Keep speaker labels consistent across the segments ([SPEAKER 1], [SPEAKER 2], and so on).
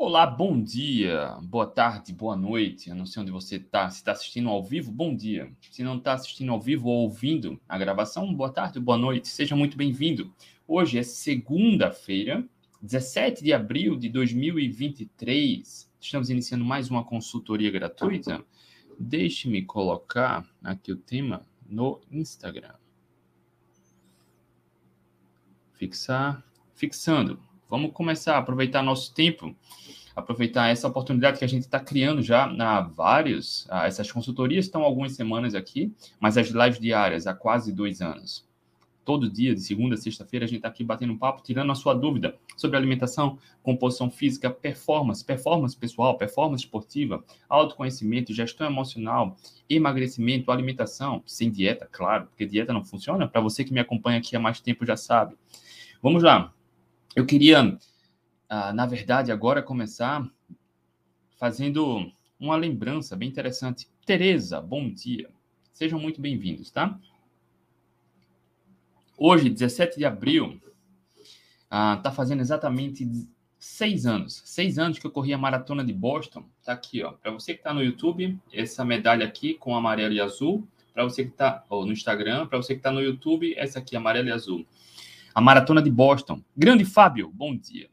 [SPEAKER 1] Olá, bom dia, boa tarde, boa noite. Eu não sei onde você está. Se está assistindo ao vivo, bom dia. Se não está assistindo ao vivo ou ouvindo a gravação, boa tarde, boa noite. Seja muito bem-vindo. Hoje é segunda-feira, 17 de abril de 2023. Estamos iniciando mais uma consultoria gratuita. Deixe-me colocar aqui o tema no Instagram. Fixar, fixando. Vamos começar a aproveitar nosso tempo, aproveitar essa oportunidade que a gente está criando já há vários. Ah, essas consultorias estão algumas semanas aqui, mas as lives diárias há quase dois anos. Todo dia, de segunda a sexta-feira, a gente está aqui batendo um papo, tirando a sua dúvida sobre alimentação, composição física, performance, performance pessoal, performance esportiva, autoconhecimento, gestão emocional, emagrecimento, alimentação, sem dieta, claro, porque dieta não funciona. Para você que me acompanha aqui há mais tempo já sabe. Vamos lá. Eu queria, ah, na verdade, agora começar fazendo uma lembrança bem interessante. Tereza, bom dia. Sejam muito bem-vindos, tá? Hoje, 17 de abril, ah, tá fazendo exatamente seis anos. Seis anos que eu corri a maratona de Boston. Tá aqui, ó. Para você que tá no YouTube, essa medalha aqui com amarelo e azul. Para você que tá ou no Instagram, para você que tá no YouTube, essa aqui amarelo e azul. A Maratona de Boston. Grande Fábio, bom dia.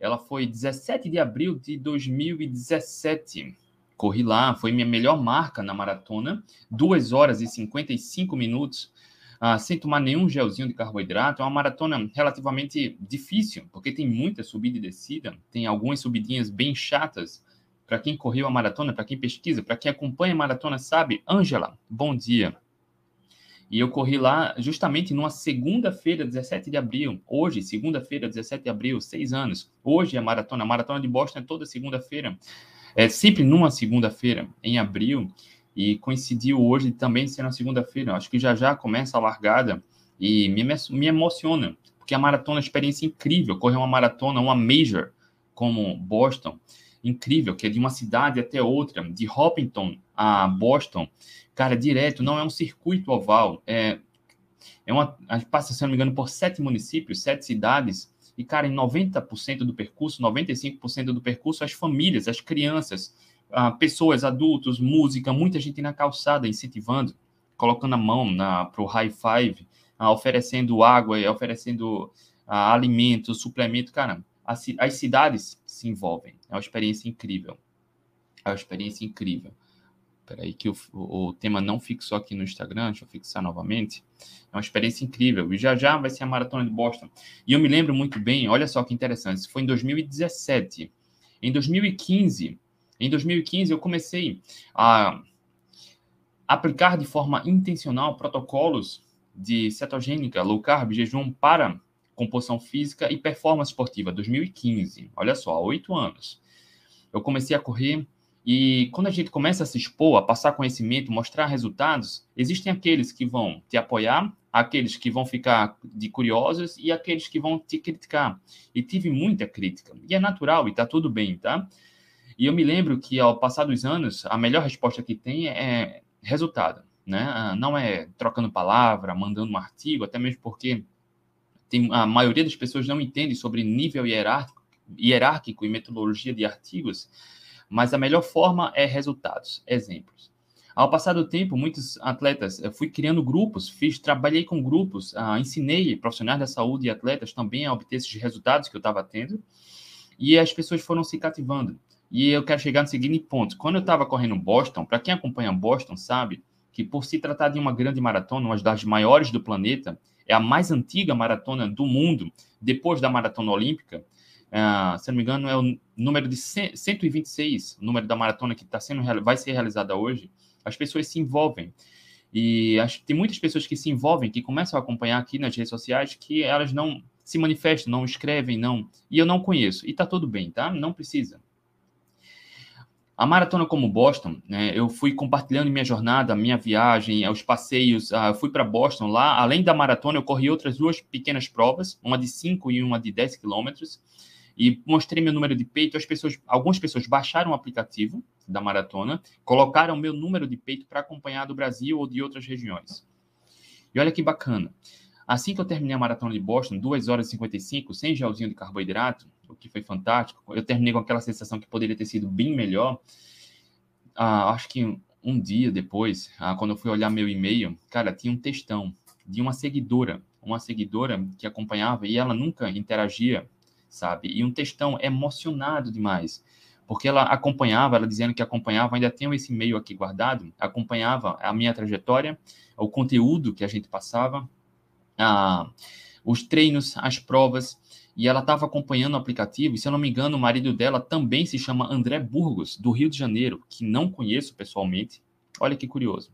[SPEAKER 1] Ela foi 17 de abril de 2017. Corri lá, foi minha melhor marca na maratona. 2 horas e 55 minutos, ah, sem tomar nenhum gelzinho de carboidrato. É uma maratona relativamente difícil, porque tem muita subida e descida. Tem algumas subidinhas bem chatas. Para quem correu a maratona, para quem pesquisa, para quem acompanha a maratona, sabe. Ângela, bom dia. E eu corri lá justamente numa segunda-feira, 17 de abril. Hoje, segunda-feira, 17 de abril, seis anos. Hoje é a maratona. A maratona de Boston é toda segunda-feira. É sempre numa segunda-feira, em abril. E coincidiu hoje também ser na segunda-feira. Acho que já já começa a largada. E me, me emociona. Porque a maratona é uma experiência incrível. Correr uma maratona, uma major, como Boston. Incrível, que é de uma cidade até outra. De Hopkinton a Boston cara, direto, não é um circuito oval, é, é uma, passa, se não me engano, por sete municípios, sete cidades, e, cara, em 90% do percurso, 95% do percurso, as famílias, as crianças, ah, pessoas, adultos, música, muita gente na calçada incentivando, colocando a mão para o high five, ah, oferecendo água, oferecendo ah, alimento, suplemento, cara, as, as cidades se envolvem, é uma experiência incrível, é uma experiência incrível. Que o, o, tema não fixou aqui no Instagram, deixa eu fixar novamente. É uma experiência incrível. E já já vai ser a maratona de Boston. E eu me lembro muito bem, olha só que interessante, isso foi em 2017. Em 2015, em 2015 eu comecei a aplicar de forma intencional protocolos de cetogênica, low carb, jejum para composição física e performance esportiva, 2015. Olha só, oito anos. Eu comecei a correr e quando a gente começa a se expor, a passar conhecimento, mostrar resultados, existem aqueles que vão te apoiar, aqueles que vão ficar de curiosos e aqueles que vão te criticar. E tive muita crítica. E é natural e tá tudo bem, tá? E eu me lembro que ao passar dos anos, a melhor resposta que tem é resultado, né? Ah, não é trocando palavra, mandando um artigo, até mesmo porque tem, a maioria das pessoas não entende sobre nível hierárquico, hierárquico e metodologia de artigos mas a melhor forma é resultados, exemplos. Ao passar do tempo, muitos atletas, eu fui criando grupos, fiz, trabalhei com grupos, uh, ensinei profissionais da saúde e atletas também a obter esses resultados que eu estava tendo, e as pessoas foram se cativando. E eu quero chegar no seguinte ponto: quando eu estava correndo Boston, para quem acompanha Boston sabe que por se tratar de uma grande maratona, uma das maiores do planeta, é a mais antiga maratona do mundo, depois da maratona olímpica, Uh, se não me engano, é o número de 126, o número da maratona que tá sendo, vai ser realizada hoje. As pessoas se envolvem. E acho que tem muitas pessoas que se envolvem, que começam a acompanhar aqui nas redes sociais, que elas não se manifestam, não escrevem, não. E eu não conheço. E tá tudo bem, tá? Não precisa. A maratona como Boston, né, eu fui compartilhando minha jornada, minha viagem, os passeios. Uh, fui para Boston lá. Além da maratona, eu corri outras duas pequenas provas, uma de 5 e uma de 10 quilômetros e mostrei meu número de peito. As pessoas, algumas pessoas baixaram o aplicativo da maratona, colocaram meu número de peito para acompanhar do Brasil ou de outras regiões. E olha que bacana. Assim que eu terminei a maratona de Boston, 2 horas e 55, sem gelzinho de carboidrato, o que foi fantástico. Eu terminei com aquela sensação que poderia ter sido bem melhor. Ah, acho que um dia depois, ah, quando eu fui olhar meu e-mail, cara, tinha um textão de uma seguidora, uma seguidora que acompanhava e ela nunca interagia, sabe? E um textão emocionado demais, porque ela acompanhava, ela dizendo que acompanhava, ainda tenho esse e-mail aqui guardado, acompanhava a minha trajetória, o conteúdo que a gente passava, ah, os treinos, as provas, e ela estava acompanhando o aplicativo, e se eu não me engano, o marido dela também se chama André Burgos, do Rio de Janeiro, que não conheço pessoalmente. Olha que curioso.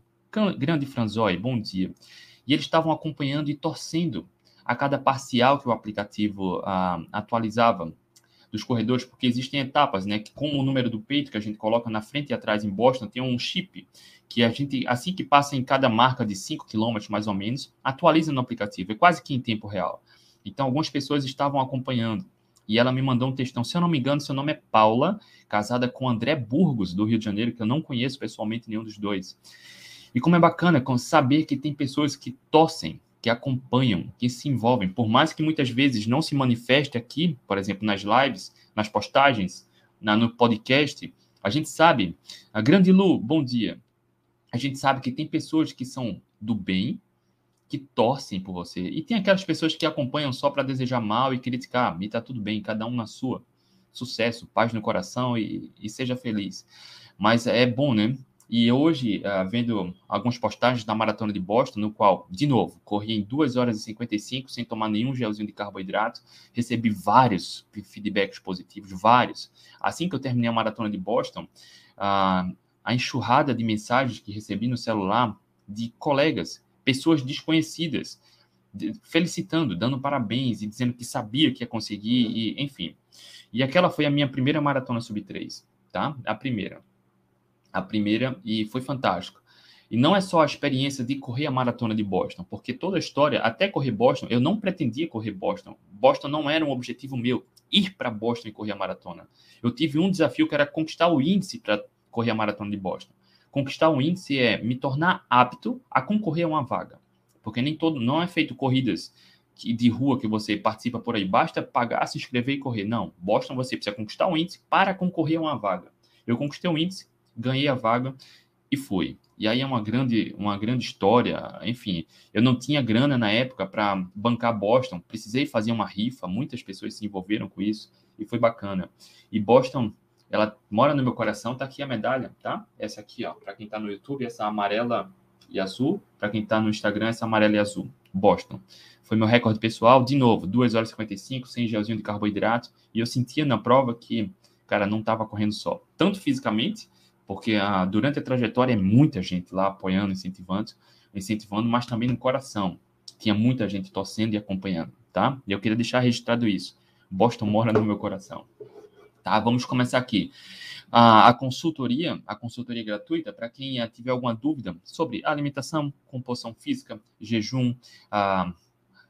[SPEAKER 1] Grande Franzói, bom dia. E eles estavam acompanhando e torcendo a cada parcial que o aplicativo ah, atualizava dos corredores, porque existem etapas, né? Que como o número do peito que a gente coloca na frente e atrás em Boston tem um chip que a gente, assim que passa em cada marca de 5 km mais ou menos, atualiza no aplicativo, é quase que em tempo real. Então, algumas pessoas estavam acompanhando. E ela me mandou um textão. Se eu não me engano, seu nome é Paula, casada com André Burgos, do Rio de Janeiro, que eu não conheço pessoalmente nenhum dos dois. E como é bacana saber que tem pessoas que torcem, que acompanham, que se envolvem, por mais que muitas vezes não se manifeste aqui, por exemplo, nas lives, nas postagens, na, no podcast, a gente sabe, a grande Lu, bom dia. A gente sabe que tem pessoas que são do bem, que torcem por você. E tem aquelas pessoas que acompanham só para desejar mal e criticar. E tá tudo bem, cada um na sua. Sucesso, paz no coração e, e seja feliz. Mas é bom, né? E hoje, uh, vendo algumas postagens da Maratona de Boston, no qual, de novo, corri em 2 horas e 55 sem tomar nenhum gelzinho de carboidrato, recebi vários feedbacks positivos, vários. Assim que eu terminei a Maratona de Boston, uh, a enxurrada de mensagens que recebi no celular de colegas pessoas desconhecidas, felicitando, dando parabéns e dizendo que sabia que ia conseguir, e, enfim. E aquela foi a minha primeira maratona sub 3, tá? A primeira. A primeira, e foi fantástico. E não é só a experiência de correr a maratona de Boston, porque toda a história, até correr Boston, eu não pretendia correr Boston. Boston não era um objetivo meu, ir para Boston e correr a maratona. Eu tive um desafio que era conquistar o índice para correr a maratona de Boston. Conquistar um índice é me tornar apto a concorrer a uma vaga. Porque nem todo, não é feito corridas de rua que você participa por aí, basta pagar, se inscrever e correr. Não, Boston você precisa conquistar um índice para concorrer a uma vaga. Eu conquistei um índice, ganhei a vaga e fui. E aí é uma grande, uma grande história. Enfim, eu não tinha grana na época para bancar Boston, precisei fazer uma rifa, muitas pessoas se envolveram com isso e foi bacana. E Boston ela mora no meu coração, tá aqui a medalha, tá? Essa aqui, ó, para quem tá no YouTube, essa amarela e azul, para quem tá no Instagram, essa amarela e azul. Boston. Foi meu recorde pessoal, de novo, 2 horas e 55, sem gelzinho de carboidrato, e eu sentia na prova que, cara, não tava correndo só, tanto fisicamente, porque ah, durante a trajetória é muita gente lá apoiando, incentivando, incentivando, mas também no coração. Tinha muita gente torcendo e acompanhando, tá? E eu queria deixar registrado isso. Boston mora no meu coração. Tá? Vamos começar aqui. A, a consultoria, a consultoria gratuita, para quem tiver alguma dúvida sobre alimentação, composição física, jejum, a,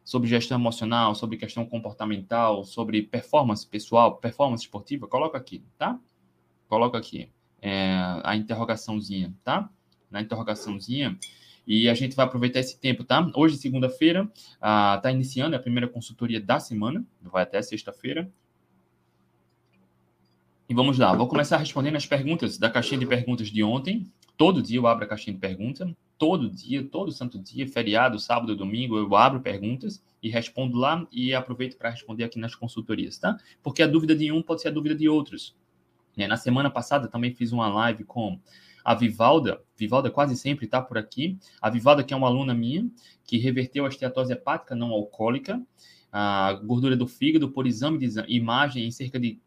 [SPEAKER 1] sobre gestão emocional, sobre questão comportamental, sobre performance pessoal, performance esportiva, coloca aqui, tá? Coloca aqui é, a interrogaçãozinha, tá? Na interrogaçãozinha. E a gente vai aproveitar esse tempo, tá? Hoje, segunda-feira, está iniciando a primeira consultoria da semana, vai até sexta-feira. E vamos lá, vou começar respondendo as perguntas da caixinha de perguntas de ontem. Todo dia eu abro a caixinha de perguntas. Todo dia, todo santo dia, feriado, sábado, domingo, eu abro perguntas e respondo lá e aproveito para responder aqui nas consultorias, tá? Porque a dúvida de um pode ser a dúvida de outros. Na semana passada também fiz uma live com a Vivalda. Vivalda quase sempre está por aqui. A Vivalda, que é uma aluna minha, que reverteu a esteatose hepática não alcoólica, a gordura do fígado por exame de imagem em cerca de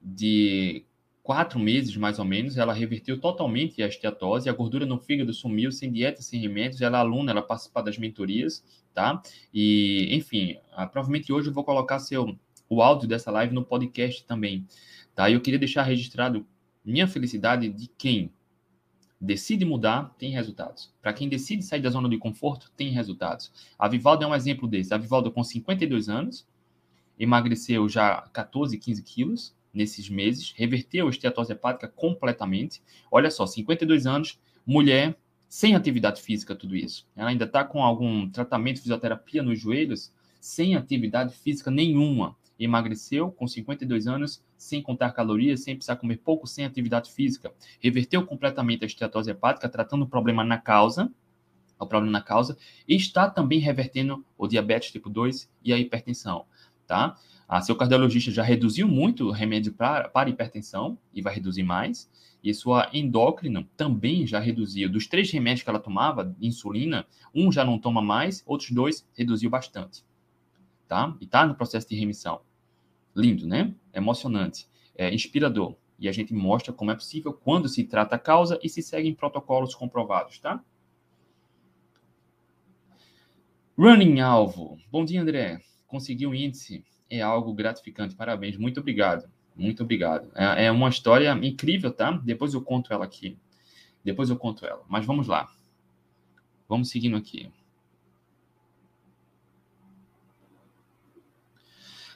[SPEAKER 1] de quatro meses, mais ou menos, ela reverteu totalmente a esteatose, a gordura no fígado sumiu, sem dieta, sem remédios, ela é aluna, ela participa das mentorias, tá? E, enfim, ah, provavelmente hoje eu vou colocar seu, o áudio dessa live no podcast também, tá? Eu queria deixar registrado minha felicidade de quem decide mudar, tem resultados. Para quem decide sair da zona de conforto, tem resultados. A Vivaldo é um exemplo desse. A Vivaldo, com 52 anos, emagreceu já 14, 15 quilos, nesses meses, reverteu a esteatose hepática completamente. Olha só, 52 anos, mulher sem atividade física, tudo isso. Ela ainda está com algum tratamento, fisioterapia nos joelhos, sem atividade física nenhuma. Emagreceu com 52 anos, sem contar calorias, sem precisar comer pouco, sem atividade física. Reverteu completamente a esteatose hepática, tratando o problema na causa, o problema na causa, e está também revertendo o diabetes tipo 2 e a hipertensão, tá? A seu cardiologista já reduziu muito o remédio para, para hipertensão e vai reduzir mais. E sua endócrina também já reduziu. Dos três remédios que ela tomava, insulina, um já não toma mais, outros dois reduziu bastante. Tá? E está no processo de remissão. Lindo, né? Emocionante. É inspirador. E a gente mostra como é possível quando se trata a causa e se seguem protocolos comprovados, tá? Running alvo. Bom dia, André. Conseguiu um índice é algo gratificante. Parabéns, muito obrigado. Muito obrigado. É, é, uma história incrível, tá? Depois eu conto ela aqui. Depois eu conto ela. Mas vamos lá. Vamos seguindo aqui.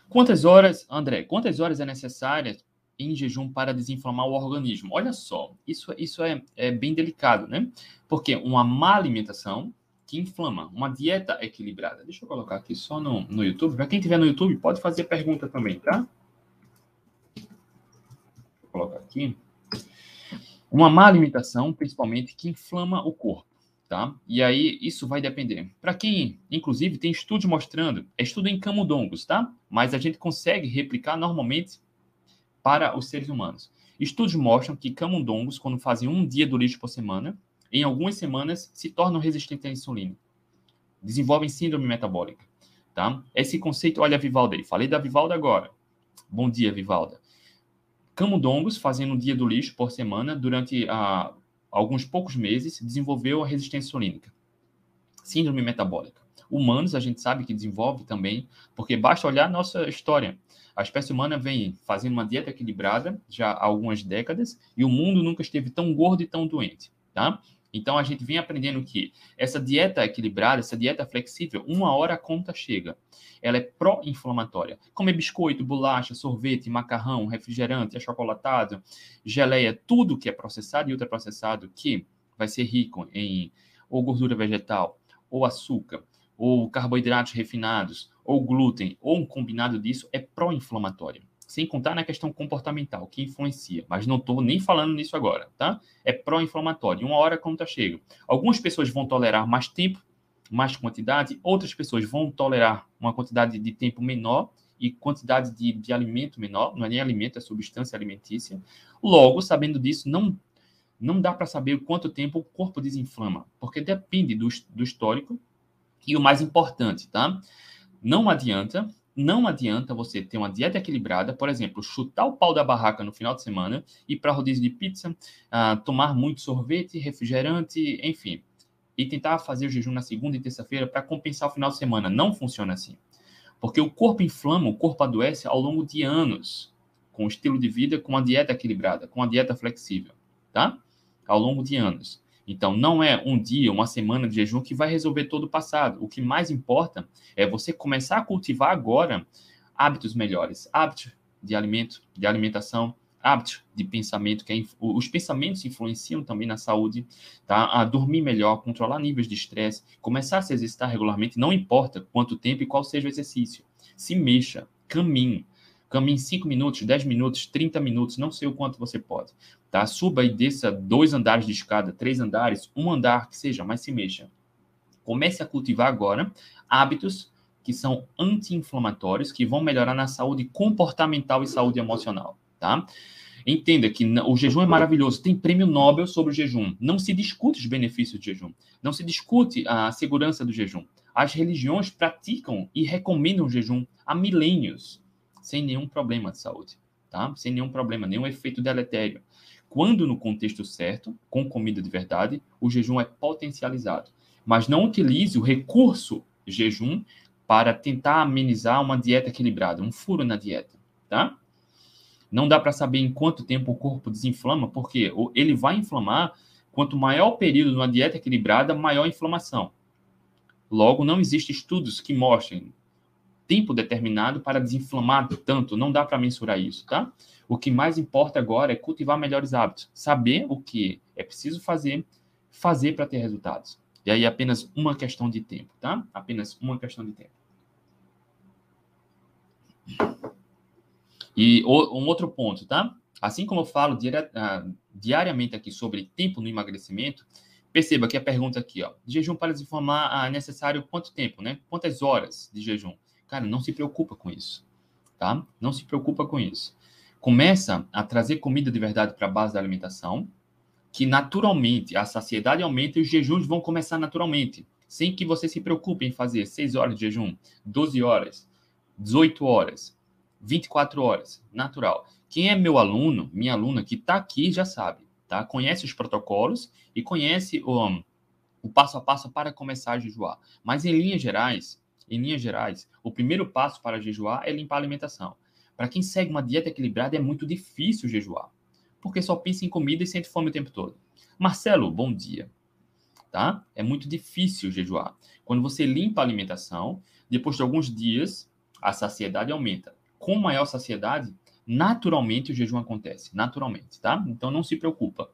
[SPEAKER 1] Quantas horas, André, quantas horas é necessárias em jejum para desinflamar o organismo? Olha só, isso, isso é, é bem delicado, né? Porque uma má alimentação que inflama. Uma dieta equilibrada. Deixa eu colocar aqui só no, no YouTube. Para quem estiver no YouTube, pode fazer pergunta também, tá? Vou colocar aqui. Uma má alimentação, principalmente, que inflama o corpo, tá? E aí, isso vai depender. Para quem, inclusive, tem estudos mostrando, é estudo em camundongos, tá? Mas a gente consegue replicar normalmente para os seres humanos. Estudos mostram que camundongos, quando fazem um dia do lixo por semana, em algumas semanas, se tornam resistentes à insulina. Desenvolvem síndrome metabólica. Tá? Esse conceito, olha a Vivalda aí. Falei da Vivalda agora. Bom dia, Vivalda. Camundongos, fazendo um dia do lixo por semana, durante ah, alguns poucos meses, desenvolveu a resistência insulínica. Síndrome metabólica. Humanos, a gente sabe que desenvolve também, porque basta olhar a nossa história. A espécie humana vem fazendo uma dieta equilibrada já há algumas décadas e o mundo nunca esteve tão gordo e tão doente, tá? Então a gente vem aprendendo que essa dieta equilibrada, essa dieta flexível, uma hora a conta chega. Ela é pró-inflamatória. Comer biscoito, bolacha, sorvete, macarrão, refrigerante, achocolatado, geleia, tudo que é processado e ultraprocessado que vai ser rico em ou gordura vegetal, ou açúcar, ou carboidratos refinados, ou glúten, ou um combinado disso é pró-inflamatório sem contar na questão comportamental, que influencia. Mas não estou nem falando nisso agora, tá? É pró-inflamatório. Uma hora a conta chega. Algumas pessoas vão tolerar mais tempo, mais quantidade, outras pessoas vão tolerar uma quantidade de tempo menor e quantidade de, de alimento menor, não é nem alimento, é substância alimentícia. Logo, sabendo disso, não, não dá para saber quanto tempo o corpo desinflama, porque depende do, do histórico e o mais importante, tá? Não adianta não adianta você ter uma dieta equilibrada, por exemplo, chutar o pau da barraca no final de semana, ir para rodízio de pizza, uh, tomar muito sorvete, refrigerante, enfim, e tentar fazer o jejum na segunda e terça-feira para compensar o final de semana. Não funciona assim. Porque o corpo inflama, o corpo adoece ao longo de anos, com estilo de vida, com a dieta equilibrada, com a dieta flexível, tá? Ao longo de anos. Então, não é um dia, uma semana de jejum que vai resolver todo o passado. O que mais importa é você começar a cultivar agora hábitos melhores, hábitos de alimento, de alimentação, hábitos de pensamento, que é, os pensamentos influenciam também na saúde, tá? A dormir melhor, controlar níveis de estresse, começar a se exercitar regularmente, não importa quanto tempo e qual seja o exercício. Se mexa, caminhe, Caminhe 5 minutos, 10 minutos, 30 minutos, não sei o quanto você pode. Tá? Suba e desça dois andares de escada, três andares, um andar que seja, mas se mexa. Comece a cultivar agora hábitos que são anti-inflamatórios, que vão melhorar na saúde comportamental e saúde emocional, tá? Entenda que o jejum é maravilhoso, tem prêmio Nobel sobre o jejum. Não se discute os benefícios do jejum, não se discute a segurança do jejum. As religiões praticam e recomendam o jejum há milênios sem nenhum problema de saúde, tá? Sem nenhum problema, nenhum efeito deletério. Quando no contexto certo, com comida de verdade, o jejum é potencializado. Mas não utilize o recurso jejum para tentar amenizar uma dieta equilibrada, um furo na dieta, tá? Não dá para saber em quanto tempo o corpo desinflama, porque ele vai inflamar quanto maior o período numa dieta equilibrada, maior a inflamação. Logo, não existem estudos que mostrem tempo determinado para desinflamar tanto, não dá para mensurar isso, tá? O que mais importa agora é cultivar melhores hábitos, saber o que é preciso fazer, fazer para ter resultados. E aí apenas uma questão de tempo, tá? Apenas uma questão de tempo. E um outro ponto, tá? Assim como eu falo uh, diariamente aqui sobre tempo no emagrecimento, perceba que a pergunta aqui, ó, jejum para desinflamar é necessário quanto tempo, né? Quantas horas de jejum? Cara, não se preocupa com isso, tá? Não se preocupa com isso. Começa a trazer comida de verdade para a base da alimentação, que naturalmente a saciedade aumenta e os jejuns vão começar naturalmente, sem que você se preocupe em fazer 6 horas de jejum, 12 horas, 18 horas, 24 horas, natural. Quem é meu aluno, minha aluna que está aqui já sabe, tá? Conhece os protocolos e conhece o, o passo a passo para começar a jejuar. Mas em linhas gerais, em linhas gerais, o primeiro passo para jejuar é limpar a alimentação. Para quem segue uma dieta equilibrada é muito difícil jejuar, porque só pensa em comida e sente fome o tempo todo. Marcelo, bom dia. Tá? É muito difícil jejuar. Quando você limpa a alimentação, depois de alguns dias, a saciedade aumenta. Com maior saciedade, naturalmente o jejum acontece, naturalmente, tá? Então não se preocupa.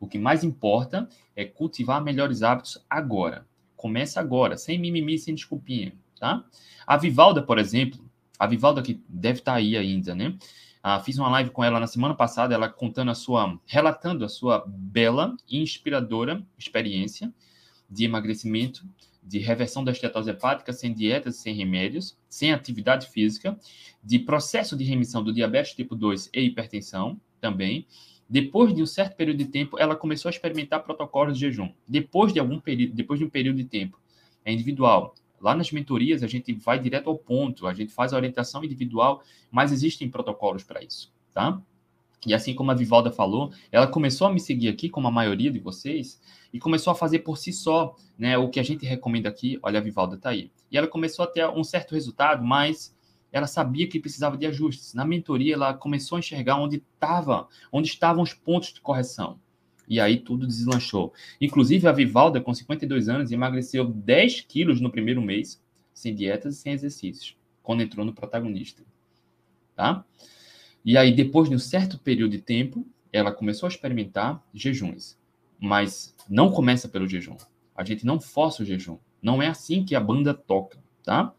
[SPEAKER 1] O que mais importa é cultivar melhores hábitos agora. Começa agora, sem mimimi, sem desculpinha, tá? A Vivalda, por exemplo, a Vivalda que deve estar tá aí ainda, né? Ah, fiz uma live com ela na semana passada, ela contando a sua, relatando a sua bela e inspiradora experiência de emagrecimento, de reversão da estetose hepática sem dietas, sem remédios, sem atividade física, de processo de remissão do diabetes tipo 2 e hipertensão também. Depois de um certo período de tempo, ela começou a experimentar protocolos de jejum. Depois de algum período, depois de um período de tempo, é individual. Lá nas mentorias, a gente vai direto ao ponto, a gente faz a orientação individual, mas existem protocolos para isso, tá? E assim como a Vivalda falou, ela começou a me seguir aqui, como a maioria de vocês, e começou a fazer por si só, né, o que a gente recomenda aqui. Olha, a Vivalda está aí. E ela começou a ter um certo resultado, mas ela sabia que precisava de ajustes. Na mentoria, ela começou a enxergar onde estava, onde estavam os pontos de correção. E aí tudo deslanchou. Inclusive, a Vivalda, com 52 anos, emagreceu 10 quilos no primeiro mês, sem dietas e sem exercícios, quando entrou no protagonista. Tá? E aí, depois de um certo período de tempo, ela começou a experimentar jejuns. Mas não começa pelo jejum. A gente não força o jejum. Não é assim que a banda toca, tá?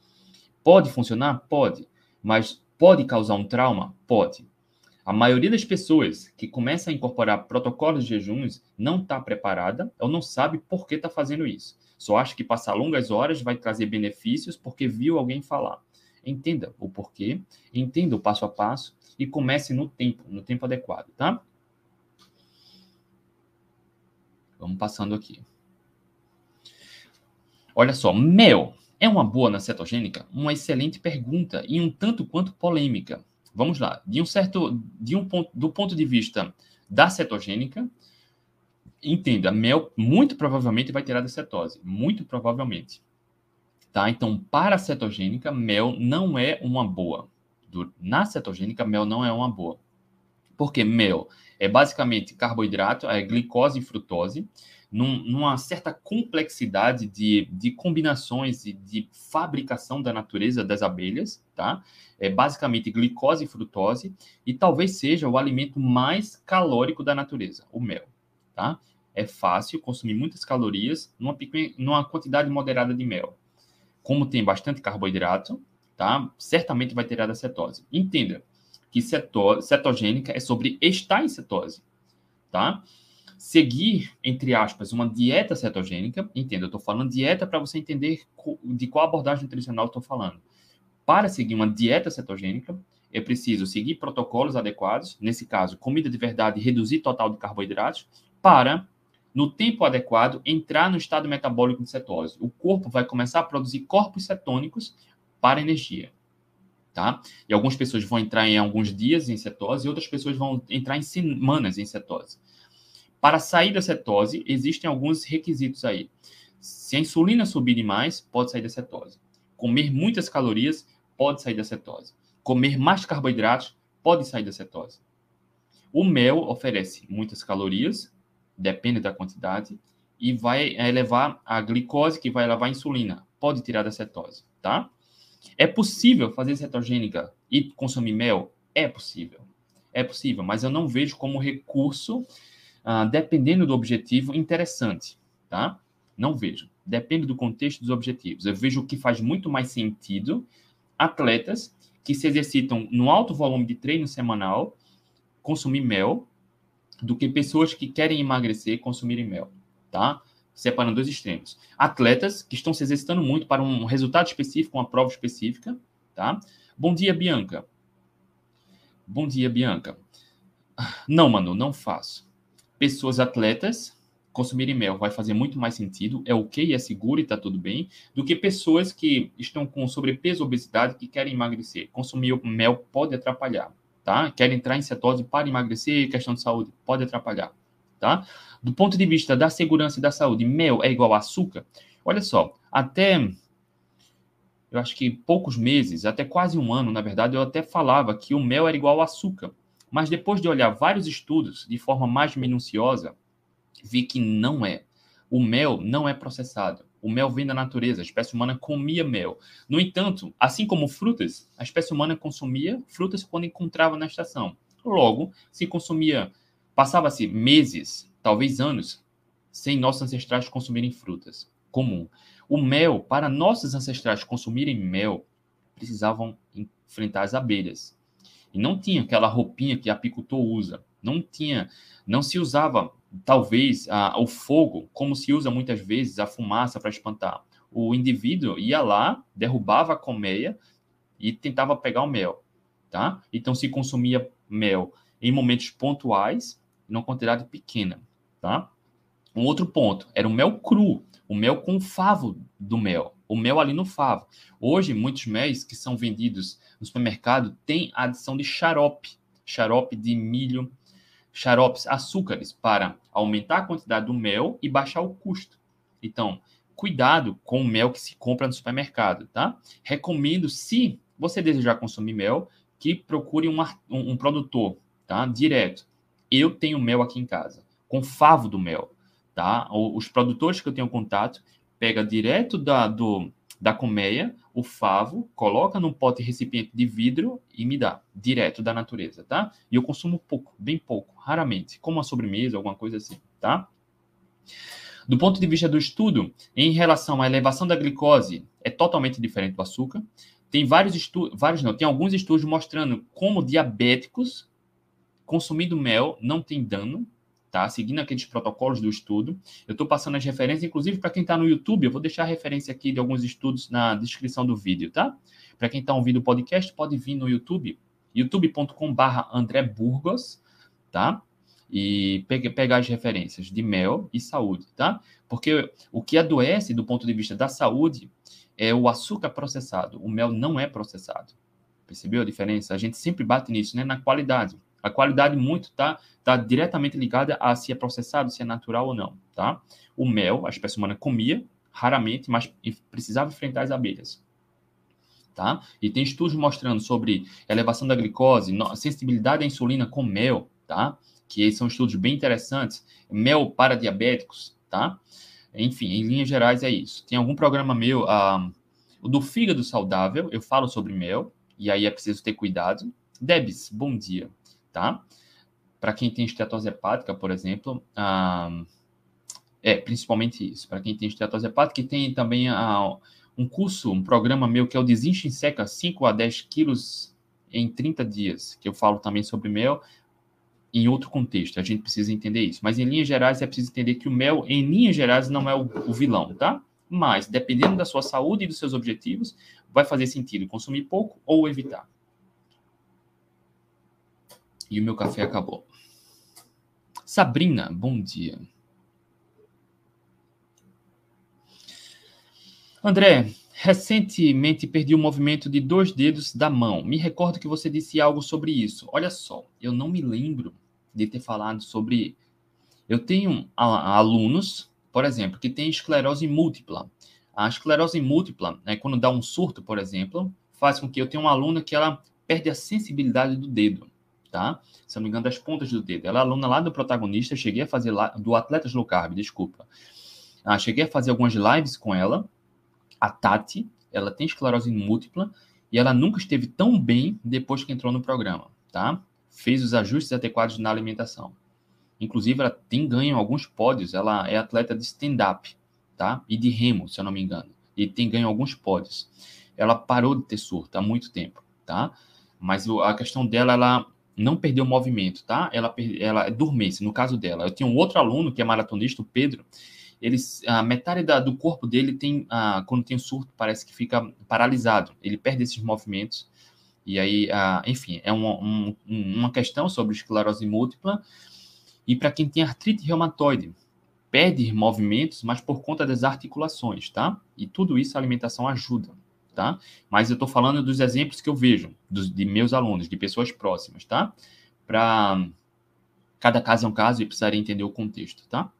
[SPEAKER 1] Pode funcionar? Pode. Mas pode causar um trauma? Pode. A maioria das pessoas que começa a incorporar protocolos de jejuns não está preparada ou não sabe por que está fazendo isso. Só acha que passar longas horas vai trazer benefícios porque viu alguém falar. Entenda o porquê, entenda o passo a passo e comece no tempo, no tempo adequado, tá? Vamos passando aqui. Olha só, mel é uma boa na cetogênica? Uma excelente pergunta e um tanto quanto polêmica. Vamos lá. De um certo, de um ponto, do ponto de vista da cetogênica, entenda, mel muito provavelmente vai tirar da cetose, muito provavelmente. Tá? Então, para a cetogênica, mel não é uma boa. Do, na cetogênica, mel não é uma boa. Porque mel é basicamente carboidrato, é glicose e frutose, num, numa certa complexidade de, de combinações e de fabricação da natureza das abelhas, tá? É basicamente glicose e frutose, e talvez seja o alimento mais calórico da natureza, o mel, tá? É fácil consumir muitas calorias numa, numa quantidade moderada de mel. Como tem bastante carboidrato, tá? Certamente vai ter a cetose. Entenda que cetose, cetogênica é sobre estar em cetose, tá? Seguir, entre aspas, uma dieta cetogênica, entenda, eu estou falando dieta para você entender de qual abordagem nutricional estou falando. Para seguir uma dieta cetogênica, é preciso seguir protocolos adequados, nesse caso, comida de verdade, reduzir total de carboidratos, para, no tempo adequado, entrar no estado metabólico de cetose. O corpo vai começar a produzir corpos cetônicos para energia. Tá? E algumas pessoas vão entrar em alguns dias em cetose e outras pessoas vão entrar em semanas em cetose. Para sair da cetose, existem alguns requisitos aí. Se a insulina subir demais, pode sair da cetose. Comer muitas calorias, pode sair da cetose. Comer mais carboidratos, pode sair da cetose. O mel oferece muitas calorias, depende da quantidade, e vai elevar a glicose, que vai elevar a insulina. Pode tirar da cetose, tá? É possível fazer cetogênica e consumir mel? É possível. É possível, mas eu não vejo como recurso ah, dependendo do objetivo, interessante, tá? Não vejo. Depende do contexto dos objetivos. Eu vejo que faz muito mais sentido atletas que se exercitam no alto volume de treino semanal consumir mel do que pessoas que querem emagrecer consumirem mel, tá? Separando dois extremos. Atletas que estão se exercitando muito para um resultado específico, uma prova específica, tá? Bom dia, Bianca. Bom dia, Bianca. Não, mano, não faço. Pessoas atletas consumirem mel vai fazer muito mais sentido, é ok, é seguro e está tudo bem, do que pessoas que estão com sobrepeso, obesidade, que querem emagrecer. Consumir mel pode atrapalhar, tá? Querem entrar em cetose para emagrecer, questão de saúde, pode atrapalhar, tá? Do ponto de vista da segurança e da saúde, mel é igual a açúcar? Olha só, até eu acho que poucos meses, até quase um ano, na verdade, eu até falava que o mel era igual a açúcar. Mas depois de olhar vários estudos de forma mais minuciosa, vi que não é. O mel não é processado. O mel vem da natureza. A espécie humana comia mel. No entanto, assim como frutas, a espécie humana consumia frutas quando encontrava na estação. Logo, se consumia, passava-se meses, talvez anos, sem nossos ancestrais consumirem frutas. Comum. O mel, para nossos ancestrais consumirem mel, precisavam enfrentar as abelhas. E não tinha aquela roupinha que a apicultor usa. Não tinha, não se usava talvez a, o fogo, como se usa muitas vezes a fumaça para espantar. O indivíduo ia lá, derrubava a colmeia e tentava pegar o mel, tá? Então se consumia mel em momentos pontuais, numa quantidade pequena, tá? Um outro ponto era o mel cru, o mel com favo do mel, o mel ali no favo. Hoje muitos méis que são vendidos no supermercado têm a adição de xarope, xarope de milho, xaropes, açúcares, para aumentar a quantidade do mel e baixar o custo. Então, cuidado com o mel que se compra no supermercado, tá? Recomendo, se você desejar consumir mel, que procure um, um, um produtor, tá? Direto. Eu tenho mel aqui em casa, com favo do mel, tá? Os produtores que eu tenho contato, pega direto da, do, da colmeia, o favo, coloca num pote recipiente de vidro e me dá, direto da natureza, tá? E eu consumo pouco, bem pouco, raramente, como uma sobremesa, alguma coisa assim, tá? Do ponto de vista do estudo, em relação à elevação da glicose, é totalmente diferente do açúcar. Tem vários estudos, vários não, tem alguns estudos mostrando como diabéticos consumindo mel não tem dano, tá? Seguindo aqueles protocolos do estudo. Eu estou passando as referências, inclusive para quem está no YouTube, eu vou deixar a referência aqui de alguns estudos na descrição do vídeo, tá? Para quem está ouvindo o podcast, pode vir no YouTube, youtube.com/barra André Burgos, tá? E pegar as referências de mel e saúde, tá? Porque o que adoece do ponto de vista da saúde é o açúcar processado. O mel não é processado. Percebeu a diferença? A gente sempre bate nisso, né? Na qualidade. A qualidade muito está tá diretamente ligada a se é processado, se é natural ou não, tá? O mel, a espécie humana comia, raramente, mas precisava enfrentar as abelhas. Tá? E tem estudos mostrando sobre elevação da glicose, sensibilidade à insulina com mel, tá? Que são estudos bem interessantes. Mel para diabéticos, tá? Enfim, em linhas gerais é isso. Tem algum programa meu, uh, o do fígado saudável, eu falo sobre mel, e aí é preciso ter cuidado. Debs, bom dia tá? Para quem tem estetose hepática, por exemplo, ah, é principalmente isso. Para quem tem estetose hepática, e tem também ah, um curso, um programa meu que é o Desincha em Seca 5 a 10 quilos em 30 dias, que eu falo também sobre mel em outro contexto. A gente precisa entender isso. Mas em linhas gerais, é preciso entender que o mel, em linhas gerais, não é o, o vilão, tá? Mas, dependendo da sua saúde e dos seus objetivos, vai fazer sentido consumir pouco ou evitar. E o meu café acabou. Sabrina, bom dia. André, recentemente perdi o movimento de dois dedos da mão. Me recordo que você disse algo sobre isso. Olha só, eu não me lembro de ter falado sobre. Eu tenho alunos, por exemplo, que têm esclerose múltipla. A esclerose múltipla, né, quando dá um surto, por exemplo, faz com que eu tenha uma aluna que ela perde a sensibilidade do dedo tá? Se não me engano, das pontas do dedo. Ela é aluna lá do protagonista, cheguei a fazer lá, do Atletas Low Carb, desculpa. Ah, cheguei a fazer algumas lives com ela. A Tati, ela tem esclerose múltipla e ela nunca esteve tão bem depois que entrou no programa, tá? Fez os ajustes adequados na alimentação. Inclusive, ela tem ganho alguns pódios. Ela é atleta de stand-up, tá? E de remo, se eu não me engano. E tem ganho alguns pódios. Ela parou de ter surto há muito tempo tá? Mas a questão dela, ela não perdeu o movimento, tá? Ela, ela é no caso dela. Eu tenho um outro aluno que é maratonista, o Pedro, ele, a metade da, do corpo dele tem, ah, quando tem surto, parece que fica paralisado. Ele perde esses movimentos. E aí, ah, enfim, é uma, um, uma questão sobre esclerose múltipla. E para quem tem artrite reumatoide, perde movimentos, mas por conta das articulações, tá? E tudo isso a alimentação ajuda, tá? Mas eu estou falando dos exemplos que eu vejo, dos, de meus alunos, de pessoas próximas, tá? Para cada caso é um caso e precisaria entender o contexto, tá?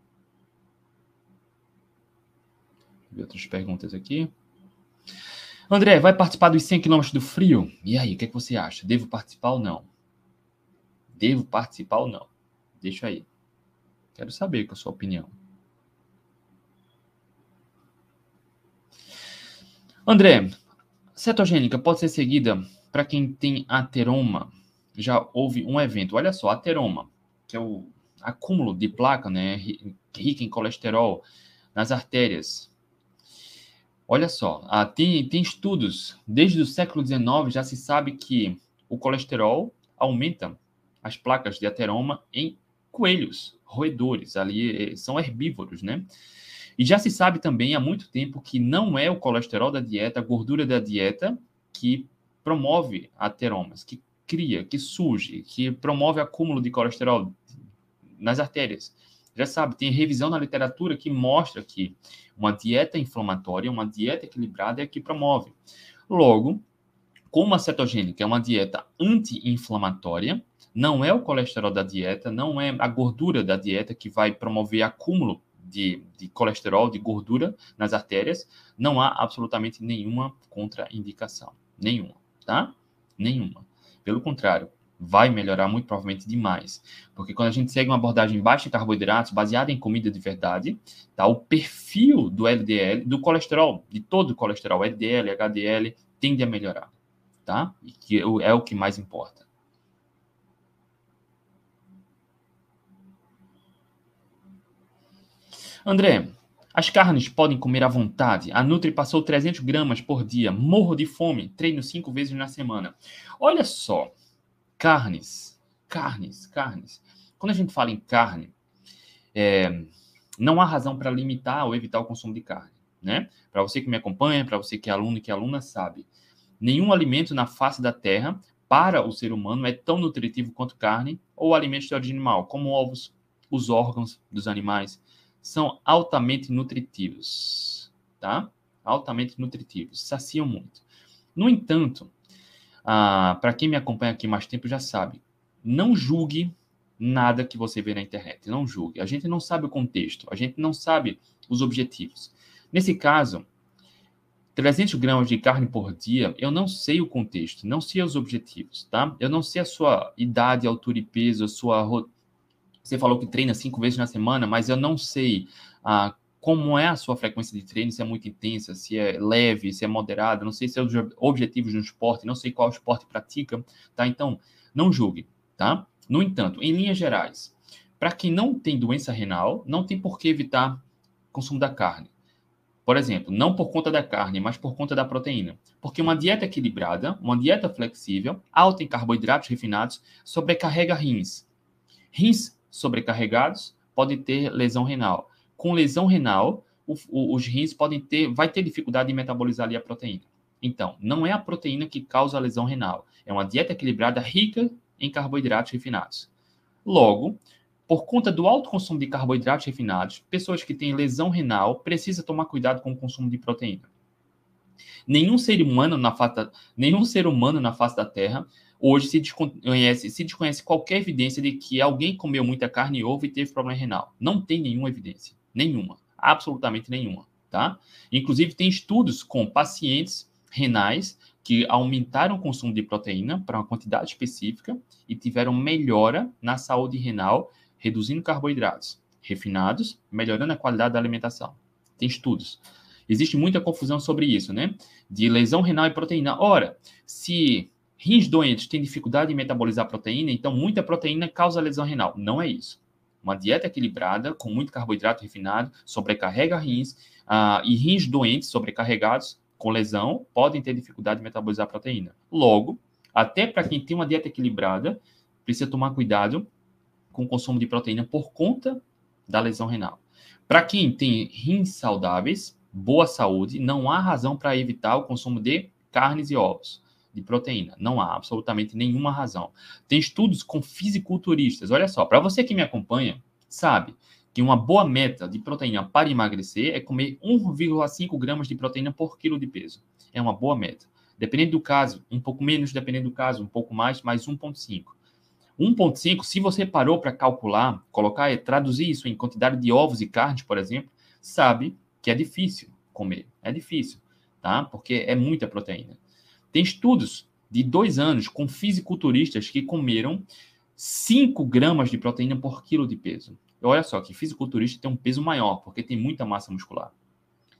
[SPEAKER 1] ver outras perguntas aqui. André, vai participar dos 100 km do frio? E aí, o que, é que você acha? Devo participar ou não? Devo participar ou não? Deixa aí. Quero saber é a sua opinião. André, cetogênica pode ser seguida para quem tem ateroma. Já houve um evento. Olha só, ateroma, que é o acúmulo de placa, né, rica em colesterol nas artérias. Olha só, ah, tem, tem estudos, desde o século XIX já se sabe que o colesterol aumenta as placas de ateroma em coelhos, roedores, ali eh, são herbívoros, né? E já se sabe também há muito tempo que não é o colesterol da dieta, a gordura da dieta, que promove ateromas, que cria, que surge, que promove acúmulo de colesterol nas artérias. Já sabe, tem revisão na literatura que mostra que uma dieta inflamatória, uma dieta equilibrada é a que promove. Logo, como a cetogênica é uma dieta anti-inflamatória, não é o colesterol da dieta, não é a gordura da dieta que vai promover acúmulo de, de colesterol, de gordura nas artérias, não há absolutamente nenhuma contraindicação. Nenhuma, tá? Nenhuma. Pelo contrário, vai melhorar muito provavelmente demais. Porque quando a gente segue uma abordagem baixa em carboidratos, baseada em comida de verdade, tá? o perfil do LDL, do colesterol, de todo o colesterol, LDL, HDL, tende a melhorar. Tá? E que é o que mais importa. André, as carnes podem comer à vontade. A Nutri passou 300 gramas por dia. Morro de fome. Treino cinco vezes na semana. Olha só carnes, carnes, carnes. Quando a gente fala em carne, é, não há razão para limitar ou evitar o consumo de carne, né? Para você que me acompanha, para você que é aluno e que é aluna sabe, nenhum alimento na face da terra para o ser humano é tão nutritivo quanto carne ou alimentos de origem animal, como ovos, os órgãos dos animais são altamente nutritivos, tá? Altamente nutritivos, saciam muito. No entanto, ah, para quem me acompanha aqui mais tempo já sabe, não julgue nada que você vê na internet, não julgue. A gente não sabe o contexto, a gente não sabe os objetivos. Nesse caso, 300 gramas de carne por dia, eu não sei o contexto, não sei os objetivos, tá? Eu não sei a sua idade, altura e peso, a sua. Você falou que treina cinco vezes na semana, mas eu não sei ah, como é a sua frequência de treino, se é muito intensa, se é leve, se é moderada, não sei se é os objetivos no esporte, não sei qual esporte pratica, tá? Então, não julgue, tá? No entanto, em linhas gerais, para quem não tem doença renal, não tem por que evitar consumo da carne. Por exemplo, não por conta da carne, mas por conta da proteína. Porque uma dieta equilibrada, uma dieta flexível, alta em carboidratos refinados, sobrecarrega rins. Rins sobrecarregados podem ter lesão renal com lesão renal, o, o, os rins podem ter, vai ter dificuldade em metabolizar ali a proteína. Então, não é a proteína que causa a lesão renal, é uma dieta equilibrada rica em carboidratos refinados. Logo, por conta do alto consumo de carboidratos refinados, pessoas que têm lesão renal precisam tomar cuidado com o consumo de proteína. Nenhum ser humano na face da, nenhum ser humano na face da Terra hoje se desconhece, se desconhece qualquer evidência de que alguém comeu muita carne e ovo e teve problema renal. Não tem nenhuma evidência. Nenhuma. Absolutamente nenhuma. Tá? Inclusive, tem estudos com pacientes renais que aumentaram o consumo de proteína para uma quantidade específica e tiveram melhora na saúde renal, reduzindo carboidratos refinados, melhorando a qualidade da alimentação. Tem estudos. Existe muita confusão sobre isso, né? De lesão renal e proteína. Ora, se rins doentes têm dificuldade em metabolizar proteína, então muita proteína causa lesão renal. Não é isso. Uma dieta equilibrada, com muito carboidrato refinado, sobrecarrega rins, uh, e rins doentes sobrecarregados com lesão podem ter dificuldade de metabolizar proteína. Logo, Até para quem tem uma dieta equilibrada, precisa tomar cuidado com o consumo de proteína por conta da lesão renal. Para quem tem rins saudáveis, boa saúde, não há razão para evitar o consumo de carnes e ovos, de proteína. Não há absolutamente nenhuma razão. Tem estudos com fisiculturistas. Olha só, para você que me acompanha, sabe que uma boa meta de proteína para emagrecer é comer 1,5 gramas de proteína por quilo de peso. É uma boa meta. Dependendo do caso, um pouco menos, dependendo do caso, um pouco mais, mais 1,5. 1,5, se você parou para calcular, colocar, traduzir isso em quantidade de ovos e carnes, por exemplo, sabe que é difícil comer. É difícil, tá? Porque é muita proteína. Tem estudos de dois anos com fisiculturistas que comeram 5 gramas de proteína por quilo de peso. Olha só que fisiculturista tem um peso maior, porque tem muita massa muscular.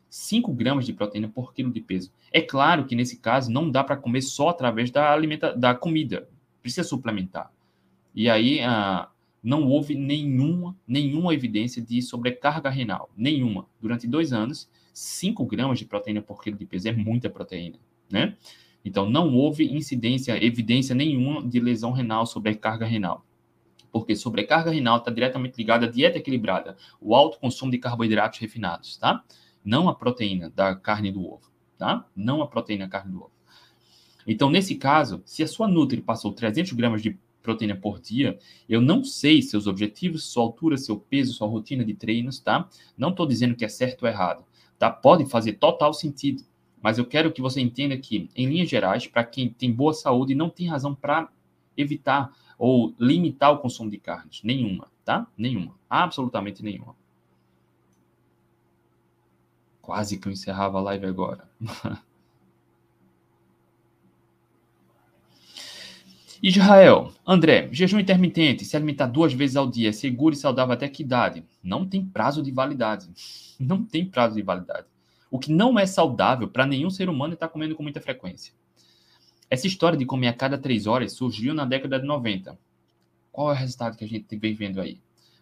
[SPEAKER 1] 5 gramas de proteína por quilo de peso. É claro que nesse caso não dá para comer só através da, alimenta da comida. Precisa suplementar. E aí, ah, não houve nenhuma, nenhuma evidência de sobrecarga renal. Nenhuma. Durante dois anos, 5 gramas de proteína por quilo de peso é muita proteína, né? Então, não houve incidência, evidência nenhuma de lesão renal, sobrecarga renal. Porque sobrecarga renal está diretamente ligada à dieta equilibrada, o alto consumo de carboidratos refinados, tá? Não a proteína da carne do ovo, tá? Não a proteína da carne do ovo. Então, nesse caso, se a sua Nutri passou 300 gramas de proteína por dia, eu não sei seus objetivos, sua altura, seu peso, sua rotina de treinos, tá? Não estou dizendo que é certo ou errado, tá? Pode fazer total sentido, mas eu quero que você entenda que, em linhas gerais, para quem tem boa saúde, não tem razão para evitar ou limitar o consumo de carnes. Nenhuma, tá? Nenhuma. Absolutamente nenhuma. Quase que eu encerrava a live agora. Israel, André, jejum intermitente, se alimentar duas vezes ao dia, seguro e saudável até que idade? Não tem prazo de validade. Não tem prazo de validade. O que não é saudável para nenhum ser humano é estar tá comendo com muita frequência. Essa história de comer a cada três horas surgiu na década de 90. Qual é o resultado que a gente vem vendo aí?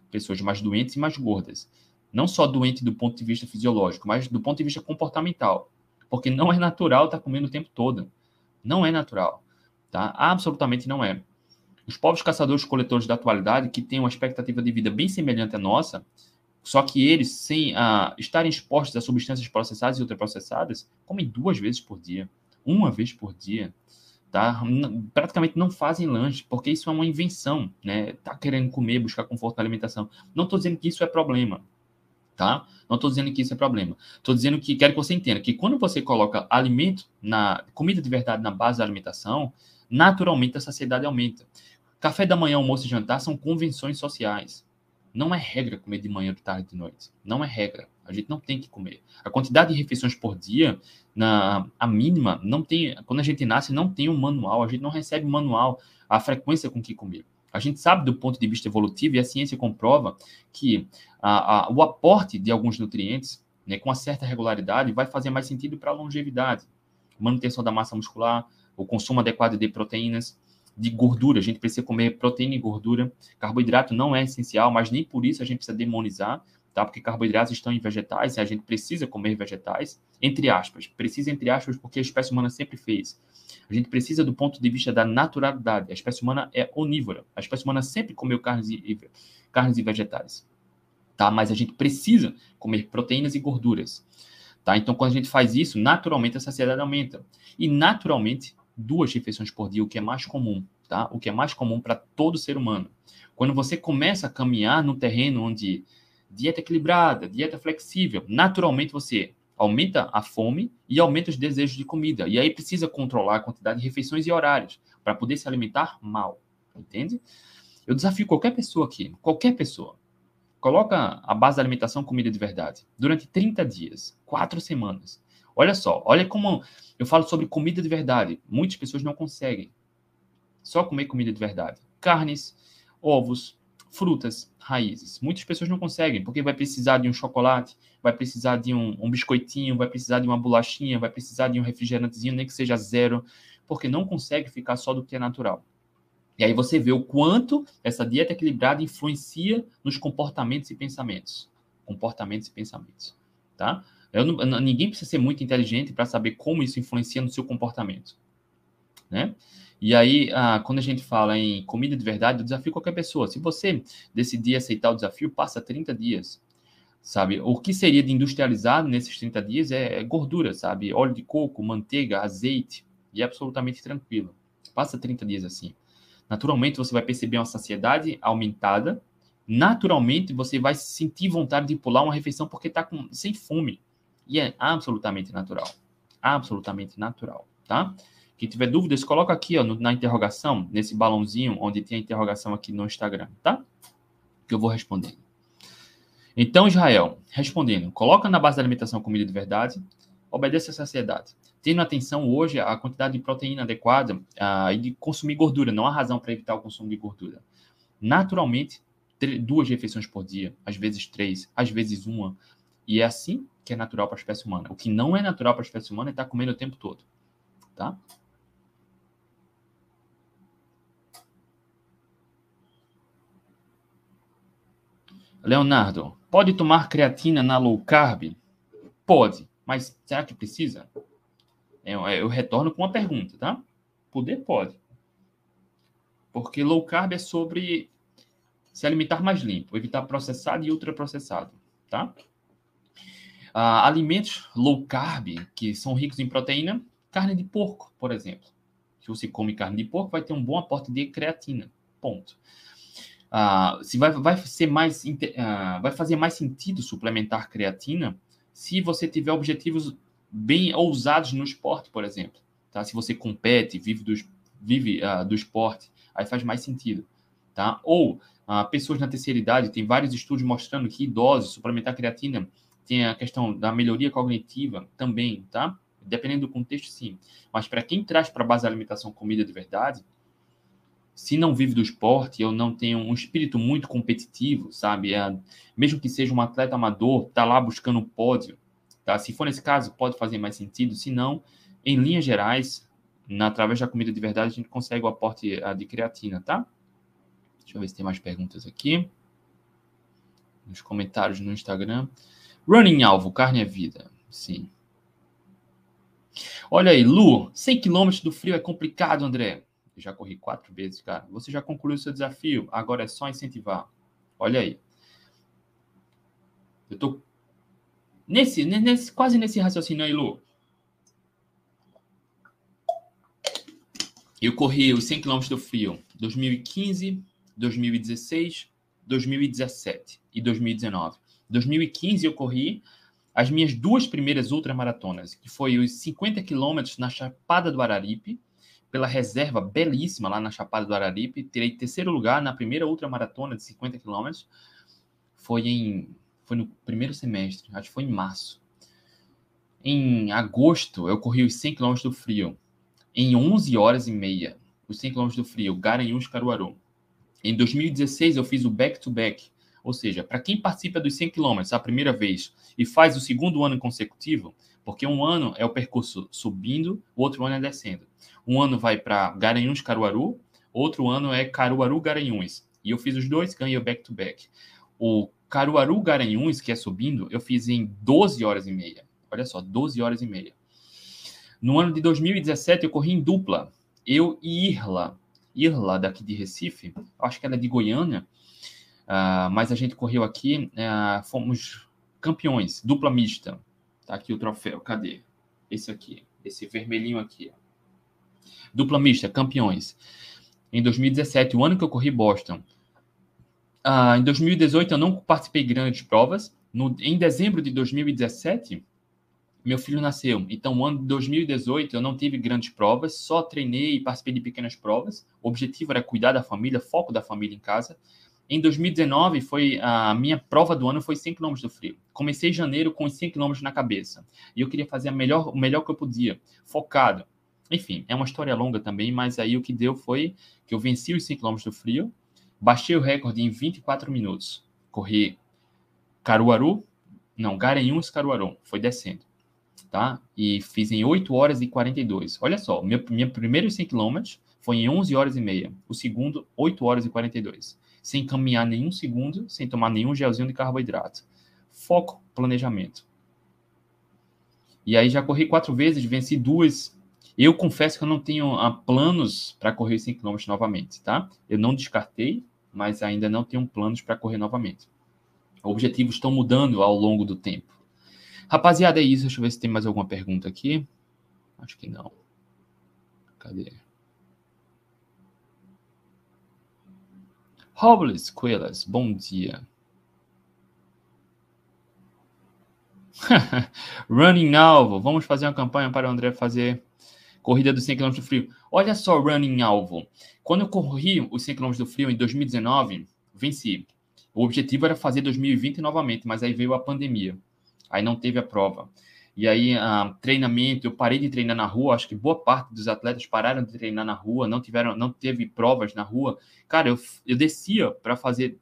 [SPEAKER 1] Pessoas mais doentes e mais gordas. Não só doente do ponto de vista fisiológico, mas do ponto de vista comportamental. Porque não é natural estar tá comendo o tempo todo. Não é natural. Tá? Absolutamente não é. Os povos caçadores-coletores da atualidade, que têm uma expectativa de vida bem semelhante à nossa, só que eles, sem uh, estarem expostos a substâncias processadas e ultraprocessadas, comem duas vezes por dia, uma vez por dia. Tá? Praticamente não fazem lanche, porque isso é uma invenção, né? Tá querendo comer, buscar conforto na alimentação. Não estou dizendo que isso é problema, tá? Não estou dizendo que isso é problema. Estou dizendo que quero que você entenda que quando você coloca alimento na comida de verdade na base da alimentação, naturalmente a saciedade aumenta. Café da manhã, almoço e jantar são convenções sociais. Não é regra comer de manhã, de tarde, de noite. Não é regra. A gente não tem que comer. A quantidade de refeições por dia, na a mínima, não tem. Quando a gente nasce, não tem um manual. A gente não recebe manual a frequência com que comer. A gente sabe do ponto de vista evolutivo e a ciência comprova que a, a, o aporte de alguns nutrientes, né, com uma certa regularidade, vai fazer mais sentido para a longevidade, manutenção da massa muscular, o consumo adequado de proteínas, de gordura. A gente precisa comer proteína e gordura. Carboidrato não é essencial, mas nem por isso a gente precisa demonizar, tá? Porque carboidratos estão em vegetais e a gente precisa comer vegetais, entre aspas. Precisa, entre aspas, porque a espécie humana sempre fez. A gente precisa do ponto de vista da naturalidade. A espécie humana é onívora. A espécie humana sempre comeu carnes e, carnes e vegetais. Tá? Mas a gente precisa comer proteínas e gorduras. Tá? Então, quando a gente faz isso, naturalmente a saciedade aumenta. E naturalmente duas refeições por dia, o que é mais comum, tá? O que é mais comum para todo ser humano. Quando você começa a caminhar no terreno onde dieta equilibrada, dieta flexível, naturalmente você aumenta a fome e aumenta os desejos de comida. E aí precisa controlar a quantidade de refeições e horários para poder se alimentar mal, entende? Eu desafio qualquer pessoa aqui, qualquer pessoa, coloca a base da alimentação comida de verdade durante 30 dias, quatro semanas. Olha só, olha como eu falo sobre comida de verdade. Muitas pessoas não conseguem só comer comida de verdade. Carnes, ovos, frutas, raízes. Muitas pessoas não conseguem, porque vai precisar de um chocolate, vai precisar de um, um biscoitinho, vai precisar de uma bolachinha, vai precisar de um refrigerantezinho, nem que seja zero, porque não consegue ficar só do que é natural. E aí você vê o quanto essa dieta equilibrada influencia nos comportamentos e pensamentos. Comportamentos e pensamentos, tá? Não, ninguém precisa ser muito inteligente para saber como isso influencia no seu comportamento. né? E aí, ah, quando a gente fala em comida de verdade, eu desafio qualquer pessoa. Se você decidir aceitar o desafio, passa 30 dias, sabe? O que seria de industrializado nesses 30 dias é, é gordura, sabe? Óleo de coco, manteiga, azeite, e é absolutamente tranquilo. Passa 30 dias assim. Naturalmente, você vai perceber uma saciedade aumentada. Naturalmente, você vai sentir vontade de pular uma refeição porque está sem fome. E é absolutamente natural. Absolutamente natural, tá? Quem tiver dúvidas, coloca aqui ó, na interrogação, nesse balãozinho, onde tem a interrogação aqui no Instagram, tá? Que eu vou responder. Então, Israel, respondendo, coloca na base da alimentação comida de verdade, obedece à saciedade. Tendo atenção hoje à quantidade de proteína adequada uh, e de consumir gordura, não há razão para evitar o consumo de gordura. Naturalmente, duas refeições por dia, às vezes três, às vezes uma. E é assim que é natural para a espécie humana. O que não é natural para a espécie humana é estar comendo o tempo todo. Tá? Leonardo, pode tomar creatina na low carb? Pode, mas será que precisa? Eu, é, eu retorno com uma pergunta, tá? Poder pode. Porque low carb é sobre se alimentar mais limpo, evitar processado e ultraprocessado, tá? Ah, alimentos low carb, que são ricos em proteína, carne de porco, por exemplo. Se você come carne de porco, vai ter um bom aporte de creatina. Ponto. Uh, se vai, vai ser mais uh, vai fazer mais sentido suplementar creatina se você tiver objetivos bem ousados no esporte, por exemplo. Tá? Se você compete, vive do, vive, do esporte, aí faz mais sentido. Tá? Ou pessoas na terceira idade, tem vários estudos mostrando que idosos, suplementar creatina tem a questão da melhoria cognitiva também, tá? Dependendo do contexto, sim. Mas para quem traz para a base da alimentação comida de verdade, se não vive do esporte ou não tem um espírito muito competitivo, sabe? É, mesmo que seja um atleta amador, tá lá buscando pódio, tá? Se for nesse caso, pode fazer mais sentido. Se não, em linhas gerais, na, através da comida de verdade, a gente consegue o aporte a, de creatina, tá? Deixa eu ver se tem mais perguntas aqui. Nos comentários no Instagram. Running alvo, carne é vida. Sim. Olha aí, Lu, 100 km do frio é complicado, André. Eu já corri quatro vezes, cara. Você já concluiu seu desafio, agora é só incentivar. Olha aí. Eu tô nesse, nesse quase nesse raciocínio aí, Lu. Eu corri os 100 km do frio 2015, 2016, 2017 e 2019. 2015 eu corri as minhas duas primeiras ultramaratonas, que foi os 50 quilômetros na Chapada do Araripe pela reserva belíssima lá na Chapada do Araripe. Tirei terceiro lugar na primeira ultramaratona de 50 quilômetros. Foi em foi no primeiro semestre, acho que foi em março. Em agosto, eu corri os 100 km do frio, em 11 horas e meia. Os 100 km do frio, Garanhuns, Caruaru. Em 2016, eu fiz o back-to-back, -back, ou seja, para quem participa dos 100 km a primeira vez e faz o segundo ano consecutivo, porque um ano é o percurso subindo, o outro ano é descendo. Um ano vai para Garanhuns, Caruaru, outro ano é Caruaru, Garanhuns. E eu fiz os dois, ganhei o back-to-back. O Caruaru, Garanhuns, que é subindo, eu fiz em 12 horas e meia. Olha só, 12 horas e meia. No ano de 2017, eu corri em dupla. Eu e Irla. Irla, daqui de Recife. Acho que ela é de Goiânia. Uh, mas a gente correu aqui, uh, fomos campeões, dupla mista. Tá aqui o troféu. Cadê? Esse aqui. Esse vermelhinho aqui. Dupla mista, campeões. Em 2017, o ano que eu corri Boston. Ah, em 2018, eu não participei de grandes provas. No, em dezembro de 2017, meu filho nasceu. Então, o ano de 2018, eu não tive grandes provas, só treinei e participei de pequenas provas. O objetivo era cuidar da família, foco da família em casa. Em 2019, foi a minha prova do ano foi 100 km do frio. Comecei em janeiro com os 100 km na cabeça. E eu queria fazer a melhor, o melhor que eu podia, focado. Enfim, é uma história longa também, mas aí o que deu foi que eu venci os 100 km do frio, baixei o recorde em 24 minutos. Corri Caruaru, não, Garanhuns, Caruaru, foi descendo, tá? E fiz em 8 horas e 42. Olha só, meu, minha primeiro 100 km foi em 11 horas e meia, o segundo 8 horas e 42 sem caminhar nenhum segundo, sem tomar nenhum gelzinho de carboidrato. Foco, planejamento. E aí já corri quatro vezes, venci duas Eu confesso que eu não tenho uh, planos para correr 100 km novamente, tá? Eu não descartei, mas ainda não tenho planos para correr novamente. Objetivos estão mudando ao longo do tempo. Rapaziada, é isso. Deixa eu ver se tem mais alguma pergunta aqui. Acho que não. Cadê? Robles Coelhas, bom dia. Running Alvo, vamos fazer uma campanha para o André fazer corrida dos 100 km do frio. Olha só, Running Alvo. Quando eu corri os 100 km do frio em 2019, venci. O objetivo era fazer 2020 novamente, mas aí veio a pandemia. Aí não teve a prova. E aí, uh, treinamento, eu parei de treinar na rua, acho que boa parte dos atletas pararam de treinar na rua, não tiveram, não teve provas na rua. Cara, eu, eu descia para fazer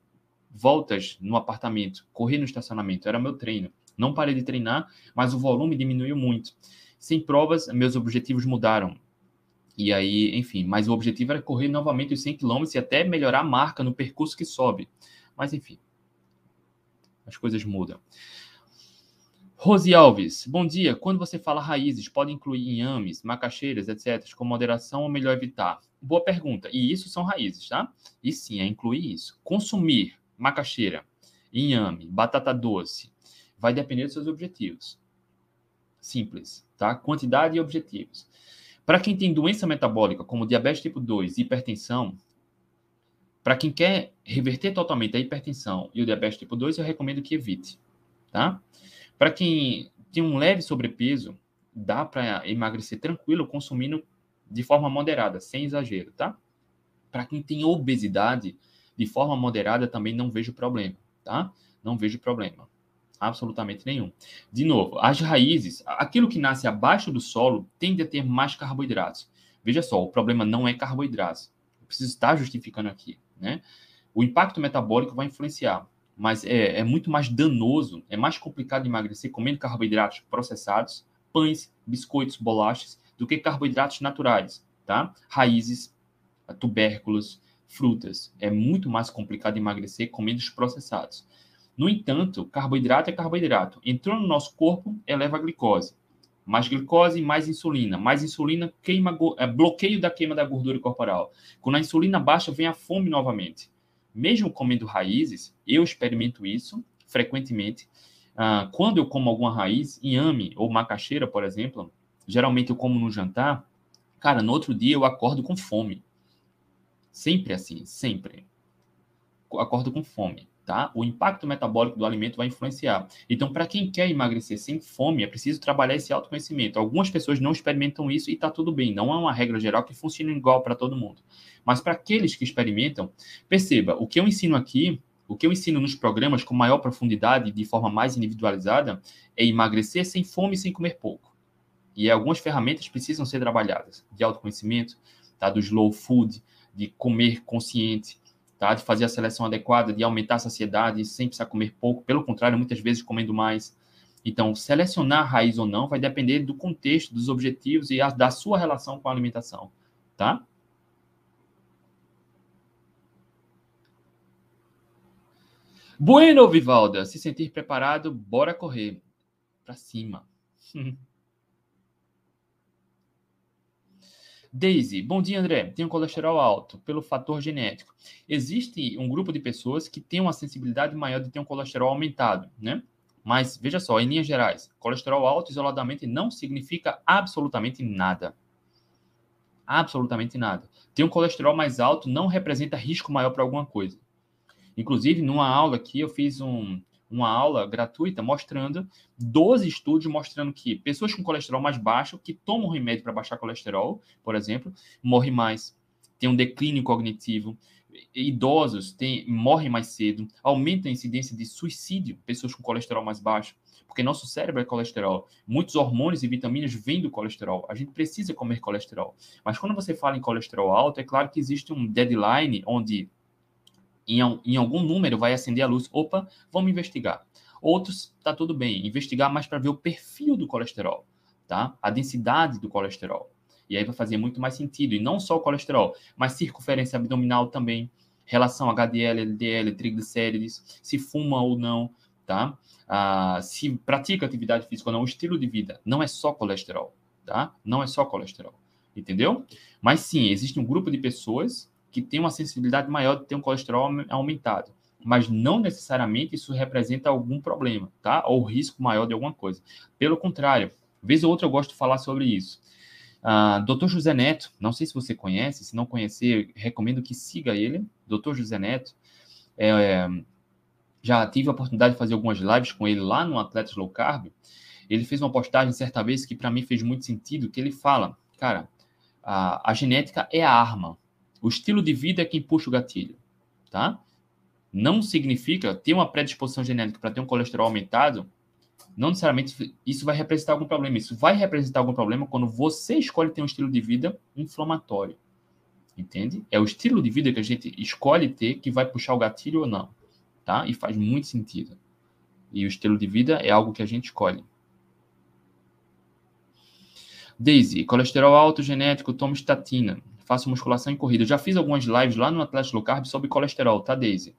[SPEAKER 1] voltas no apartamento, correr no estacionamento, era meu treino. Não parei de treinar, mas o volume diminuiu muito. Sem provas, meus objetivos mudaram. E aí, enfim, mas o objetivo era correr novamente os 100 km e até melhorar a marca no percurso que sobe. Mas enfim, as coisas mudam. Rose Alves, bom dia. Quando você fala raízes, pode incluir inhames, macaxeiras, etc., com moderação ou melhor evitar? Boa pergunta. E isso são raízes, tá? E sim, é incluir isso. Consumir macaxeira, inhame, batata doce, vai depender dos seus objetivos. Simples, tá? Quantidade e objetivos. Para quem tem doença metabólica, como diabetes tipo 2 e hipertensão, para quem quer reverter totalmente a hipertensão e o diabetes tipo 2, eu recomendo que evite, tá? Para quem tem um leve sobrepeso, dá para emagrecer tranquilo consumindo de forma moderada, sem exagero, tá? Para quem tem obesidade, de forma moderada também não vejo problema, tá? Não vejo problema. Absolutamente nenhum. De novo, as raízes, aquilo que nasce abaixo do solo, tende a ter mais carboidratos. Veja só, o problema não é carboidratos. Eu preciso estar justificando aqui. Né? O impacto metabólico vai influenciar, mas é, é muito mais danoso, é mais complicado emagrecer comendo carboidratos processados, pães, biscoitos, bolachas, do que carboidratos naturais, tá? Raízes, tubérculos, frutas. É muito mais complicado emagrecer comendo os processados. No entanto, carboidrato é carboidrato. Entrou no nosso corpo, eleva a glicose. Mais glicose, mais insulina. Mais insulina queima, é, bloqueio da queima da gordura corporal. Quando a insulina baixa, vem a fome novamente. Mesmo comendo raízes, eu experimento isso frequentemente. Ah, quando eu como alguma raiz, inhame ou macaxeira, por exemplo, geralmente eu como no jantar, cara, no outro dia eu acordo com fome. Sempre assim, sempre. Acordo com fome tá? O impacto metabólico do alimento vai influenciar. Então, para quem quer emagrecer sem fome, é preciso trabalhar esse autoconhecimento. Algumas pessoas não experimentam isso e está tudo bem. Não é uma regra geral que funcione igual para todo mundo. Mas para aqueles que experimentam, perceba, o que eu ensino aqui, o que eu ensino nos programas com maior profundidade, de forma mais individualizada, é emagrecer sem fome e sem comer pouco. E algumas ferramentas precisam ser trabalhadas, de autoconhecimento, tá? do slow food, de comer consciente, de fazer a seleção adequada, de aumentar a saciedade sem precisar comer pouco, pelo contrário, muitas vezes comendo mais. Então, selecionar raiz ou não vai depender do contexto, dos objetivos e a, da sua relação com a alimentação, tá? Bueno, Vivalda, se sentir preparado, bora correr para cima. Daisy, bom dia, André. Tenho colesterol alto pelo fator genético. Existe um grupo de pessoas que tem uma sensibilidade maior de ter um colesterol aumentado, né? Mas veja só, em linhas gerais, colesterol alto isoladamente não significa absolutamente nada. Absolutamente nada. Ter um colesterol mais alto não representa risco maior para alguma coisa. Inclusive, numa aula aqui, eu fiz um, uma aula gratuita mostrando 12 estudos mostrando que pessoas com colesterol mais baixo, que tomam remédio para baixar colesterol, por exemplo, morrem mais, têm um declínio cognitivo, idosos morrem mais cedo, aumenta a incidência de suicídio, pessoas com colesterol mais baixo, porque nosso cérebro é colesterol. Muitos hormônios e vitaminas vêm do colesterol. A gente precisa comer colesterol. Mas quando você fala em colesterol alto, é claro que existe um deadline onde em, em algum número vai acender a luz. Opa, vamos investigar. Outros, tá tudo bem, investigar mais para ver o perfil do colesterol, tá? A densidade do colesterol. E aí vai fazer muito mais sentido. E não só o colesterol, mas circunferência abdominal também, relação HDL, LDL, triglicérides, se fuma ou não, tá? Ah, se pratica atividade física ou não, o estilo de vida. Não é só colesterol, tá? Não é só colesterol. entendeu? Mas sim, existe um grupo de pessoas que tem uma sensibilidade maior de ter um colesterol aumentado, mas não necessariamente isso representa algum problema, tá? Ou risco maior de alguma coisa. Pelo contrário, vez ou outra eu gosto de falar sobre isso. Uh, Dr. José Neto, não sei se você conhece, se não conhecer, recomendo que siga ele, Dr. José Neto. É, é, já tive a oportunidade de fazer algumas lives com ele lá no Atletas Low Carb. Ele fez uma postagem certa vez que para mim fez muito sentido, que ele fala, cara, a, a genética é a arma, o estilo de vida é quem puxa o gatilho, tá? Não significa ter uma predisposição genética para ter um colesterol aumentado, não necessariamente isso vai representar algum problema. Isso vai representar algum problema quando você escolhe ter um estilo de vida inflamatório. Entende? É o estilo de vida que a gente escolhe ter que vai puxar o gatilho ou não, tá? E faz muito sentido. E o estilo de vida é algo que a gente escolhe. Daisy, colesterol alto genético, toma estatina faço musculação e corrida. Eu já fiz algumas lives lá no Atlético Low Carb sobre colesterol, tá, Daisy?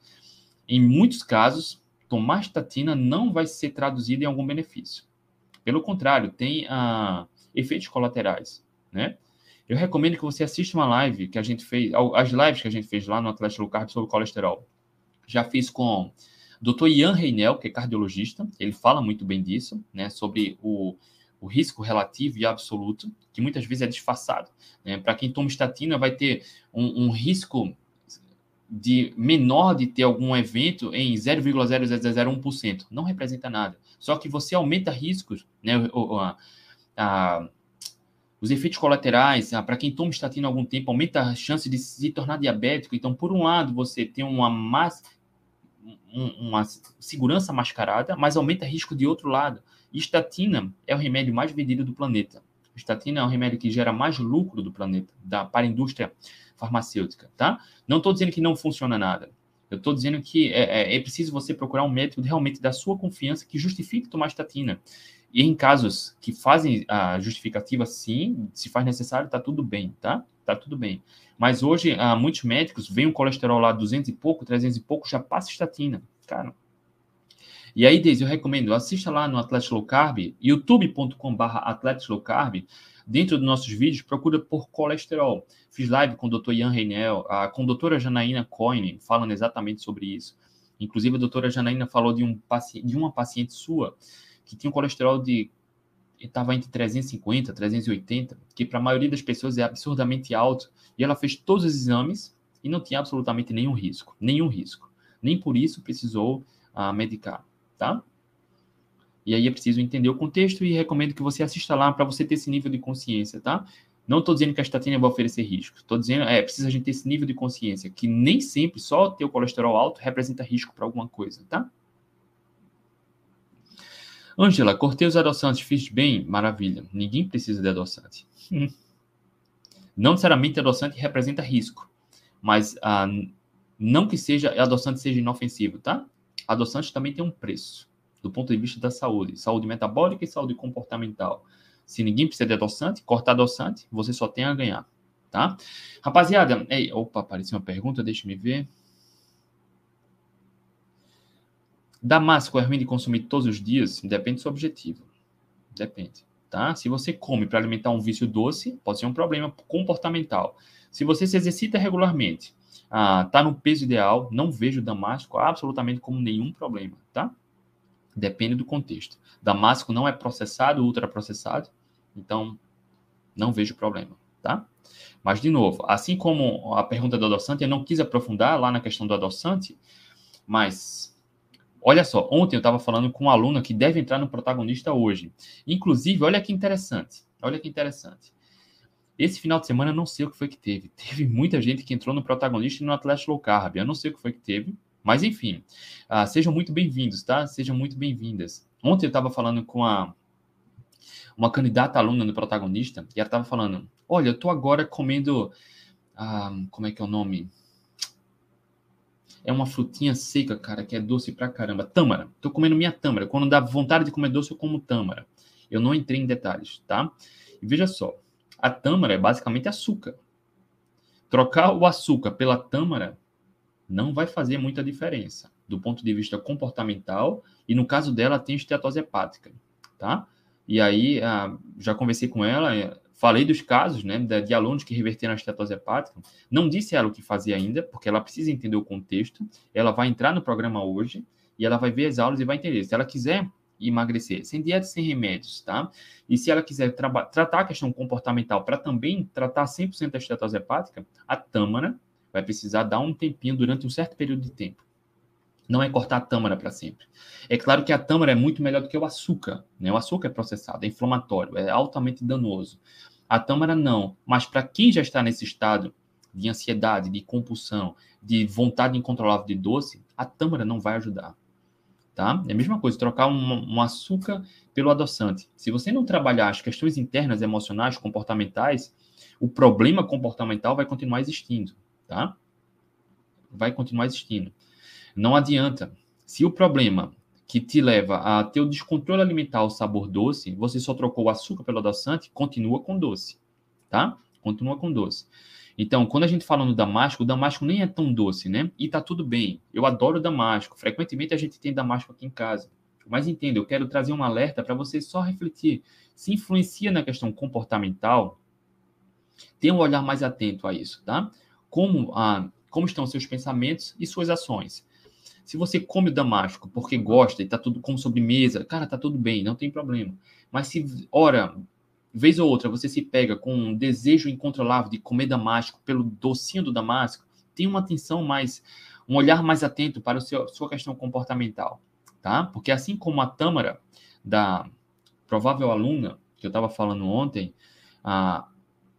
[SPEAKER 1] Em muitos casos, tomar estatina não vai ser traduzido em algum benefício. Pelo contrário, tem ah, efeitos colaterais, né? Eu recomendo que você assista uma live que a gente fez, as lives que a gente fez lá no Atlético Low Carb sobre colesterol. Já fiz com o Dr. Ian Reinel, que é cardiologista, ele fala muito bem disso, né, sobre o o risco relativo e absoluto, que muitas vezes é disfarçado. Né? Para quem toma estatina, vai ter um, um, risco de menor de ter algum evento em 0,0001%. Não representa nada. Só que você aumenta riscos, né? A, a, os efeitos colaterais, para quem toma estatina há algum tempo, aumenta a chance de se tornar diabético. Então, por um lado, você tem uma, mais, uma segurança mascarada, mas aumenta risco de outro lado. Estatina é o remédio mais vendido do planeta. Estatina é o remédio que gera mais lucro do planeta, da, para a indústria farmacêutica, tá? Não estou dizendo que não funciona nada. Eu estou dizendo que é, é, é, preciso você procurar um médico realmente da sua confiança que justifique tomar estatina. E em casos que fazem a justificativa, sim, se faz necessário, está tudo bem, tá? Tá tudo bem. Mas hoje, há muitos médicos veem o colesterol lá 200 e pouco, 300 e pouco, já passa estatina. Cara, e aí, Deise, eu recomendo, assista lá no Atlético Low Carb, youtube.com.br Atlético Low Carb. Dentro dos nossos vídeos, procura por colesterol. Fiz live com o Dr. Ian Reinel, a, com a doutora Janaína Coyne, falando exatamente sobre isso. Inclusive, a doutora Janaína falou de, um de uma paciente sua que tinha um colesterol de estava entre 350 380, que para a maioria das pessoas é absurdamente alto, e ela fez todos os exames e não tinha absolutamente nenhum risco, nenhum risco. Nem por isso precisou uh, medicar tá? E aí é preciso entender o contexto e recomendo que você assista lá para você ter esse nível de consciência, tá? Não estou dizendo que a estatina vai oferecer risco. Estou dizendo, é, precisa a gente ter esse nível de consciência, que nem sempre só ter o colesterol alto representa risco para alguma coisa, tá? Ângela, cortei os adoçantes, fiz bem? Maravilha. Ninguém precisa de adoçante. Não necessariamente adoçante representa risco, mas ah, não que seja adoçante seja inofensivo, tá? Adoçante também tem um preço, do ponto de vista da saúde, saúde metabólica e saúde comportamental. Se ninguém precisa de adoçante, cortar adoçante, você só tem a ganhar, tá? Rapaziada, ei, opa, apareceu uma pergunta, deixa eu ver. Damasco é ruim de consumir todos os dias? Depende do seu objetivo. Depende, tá? Se você come para alimentar um vício doce, pode ser um problema comportamental. Se você se exercita regularmente, ah, tá no peso ideal, não vejo damasco absolutamente como nenhum problema, tá? Depende do contexto. Damasco não é processado, ultraprocessado, então não vejo problema, tá? Mas, de novo, assim como a pergunta do adoçante, eu não quis aprofundar lá na questão do adoçante, mas olha só, ontem eu estava falando com um aluno que deve entrar no protagonista hoje. Inclusive, olha que interessante, olha que interessante. Esse final de semana eu não sei o que foi que teve. Teve muita gente que entrou no protagonista e no Atlético Low Carb. Eu não sei o que foi que teve, mas enfim. Uh, sejam muito bem-vindos, tá? Sejam muito bem-vindas. Ontem eu estava falando com a, uma candidata aluna no protagonista e ela estava falando: Olha, eu estou agora comendo. Uh, como é que é o nome? É uma frutinha seca, cara, que é doce pra caramba. Tâmara. Tô comendo minha tâmara. Quando dá vontade de comer doce, eu como tâmara. Eu não entrei em detalhes, tá? E veja só. A tâmara é basicamente açúcar. Trocar o açúcar pela tâmara não vai fazer muita diferença do ponto de vista comportamental e no caso dela tem esteatose hepática, tá? E aí ah, já conversei com ela, é, Falei dos casos, né, de alunos que reverteram a estetose hepática. Não disse ela o que fazia ainda, porque ela precisa entender o contexto. Ela vai entrar no programa hoje e ela vai ver as aulas e vai entender. Se ela quiser emagrecer, sem dieta, sem remédios, tá? E se ela quiser tratar a questão comportamental para também tratar 100% da estetose hepática, a tâmara vai precisar dar um tempinho durante um certo período de tempo. Não é cortar a tâmara para sempre. É claro que a tâmara é muito melhor do que o açúcar. Né? O açúcar é processado, é inflamatório, é altamente danoso. A tâmara não. Mas para quem já está nesse estado de ansiedade, de compulsão, de vontade incontrolável de doce, a tâmara não vai ajudar. Tá? É a mesma coisa, trocar um, um açúcar pelo adoçante. Se você não trabalhar as questões internas, emocionais, comportamentais, o problema comportamental vai continuar existindo. Tá? Vai continuar existindo. Não adianta. Se o problema que te leva a ter o descontrole alimentar o sabor doce, você só trocou o açúcar pelo adoçante, continua com doce, tá? Continua com doce. Então, quando a gente fala no damasco, o damasco nem é tão doce, né? E tá tudo bem. Eu adoro damasco. Frequentemente a gente tem damasco aqui em casa. Mas entenda, eu quero trazer um alerta para você só refletir. Se influencia na questão comportamental, tenha um olhar mais atento a isso, tá? Como, ah, como estão seus pensamentos e suas ações. Se você come o damasco porque gosta e tá tudo como sobremesa, cara, tá tudo bem, não tem problema. Mas se, ora, vez ou outra, você se pega com um desejo incontrolável de comer damasco pelo docinho do damasco, tenha uma atenção mais, um olhar mais atento para a sua questão comportamental, tá? Porque assim como a tâmara da provável aluna que eu estava falando ontem, a,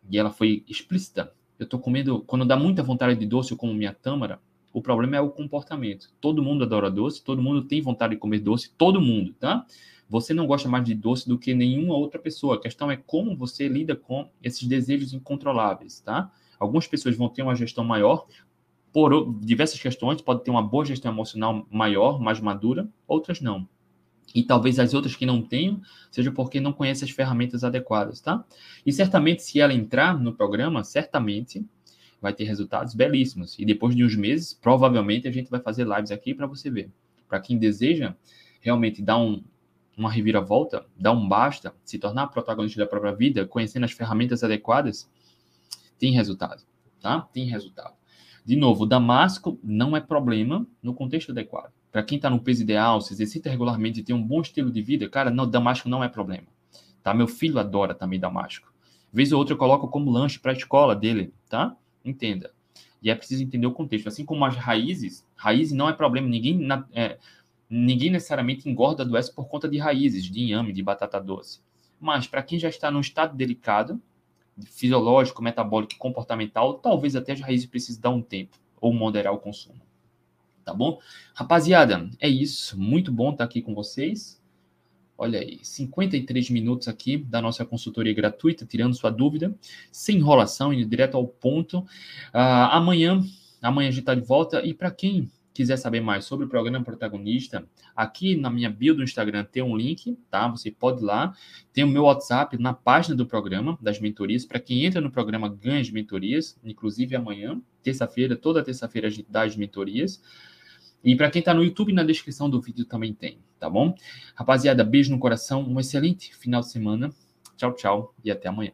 [SPEAKER 1] e ela foi explícita, eu estou comendo, quando dá muita vontade de doce, eu como minha tâmara, o problema é o comportamento. Todo mundo adora doce, todo mundo tem vontade de comer doce, todo mundo, tá? Você não gosta mais de doce do que nenhuma outra pessoa. A questão é como você lida com esses desejos incontroláveis, tá? Algumas pessoas vão ter uma gestão maior por diversas questões, pode ter uma boa gestão emocional maior, mais madura, outras não. E talvez as outras que não tenham, seja porque não conhecem as ferramentas adequadas, tá? E certamente, se ela entrar no programa, certamente vai ter resultados belíssimos. E depois de uns meses, provavelmente a gente vai fazer lives aqui para você ver. Para quem deseja realmente dar um, uma reviravolta, dar um basta, se tornar protagonista da própria vida, conhecendo as ferramentas adequadas, tem resultado, tá? Tem resultado. De novo, o damasco não é problema no contexto adequado. Para quem está no peso ideal, se exercita regularmente e tem um bom estilo de vida, cara, não, damasco não é problema. Tá? Meu filho adora também damasco. Vez ou outra eu coloco como lanche para a escola dele, tá? Entenda. E é preciso entender o contexto. Assim como as raízes, raízes não é problema. Ninguém, é, ninguém necessariamente engorda adoece por conta de raízes, de inhame, de batata doce. Mas para quem já está num estado delicado, fisiológico, metabólico e comportamental, talvez até as raízes precisem dar um tempo ou moderar o consumo. Tá bom? Rapaziada, é isso. Muito bom estar aqui com vocês. Olha aí, 53 minutos aqui da nossa consultoria gratuita, tirando sua dúvida, sem enrolação, indo direto ao ponto. Uh, amanhã, amanhã a gente está de volta. E para quem quiser saber mais sobre o programa protagonista, aqui na minha bio do Instagram tem um link, tá? Você pode ir lá. Tem o meu WhatsApp na página do programa, das mentorias. Para quem entra no programa, ganha as mentorias, inclusive amanhã, terça-feira, toda terça-feira a gente dá as mentorias. E para quem está no YouTube, na descrição do vídeo também tem, tá bom? Rapaziada, beijo no coração, um excelente final de semana. Tchau, tchau e até amanhã.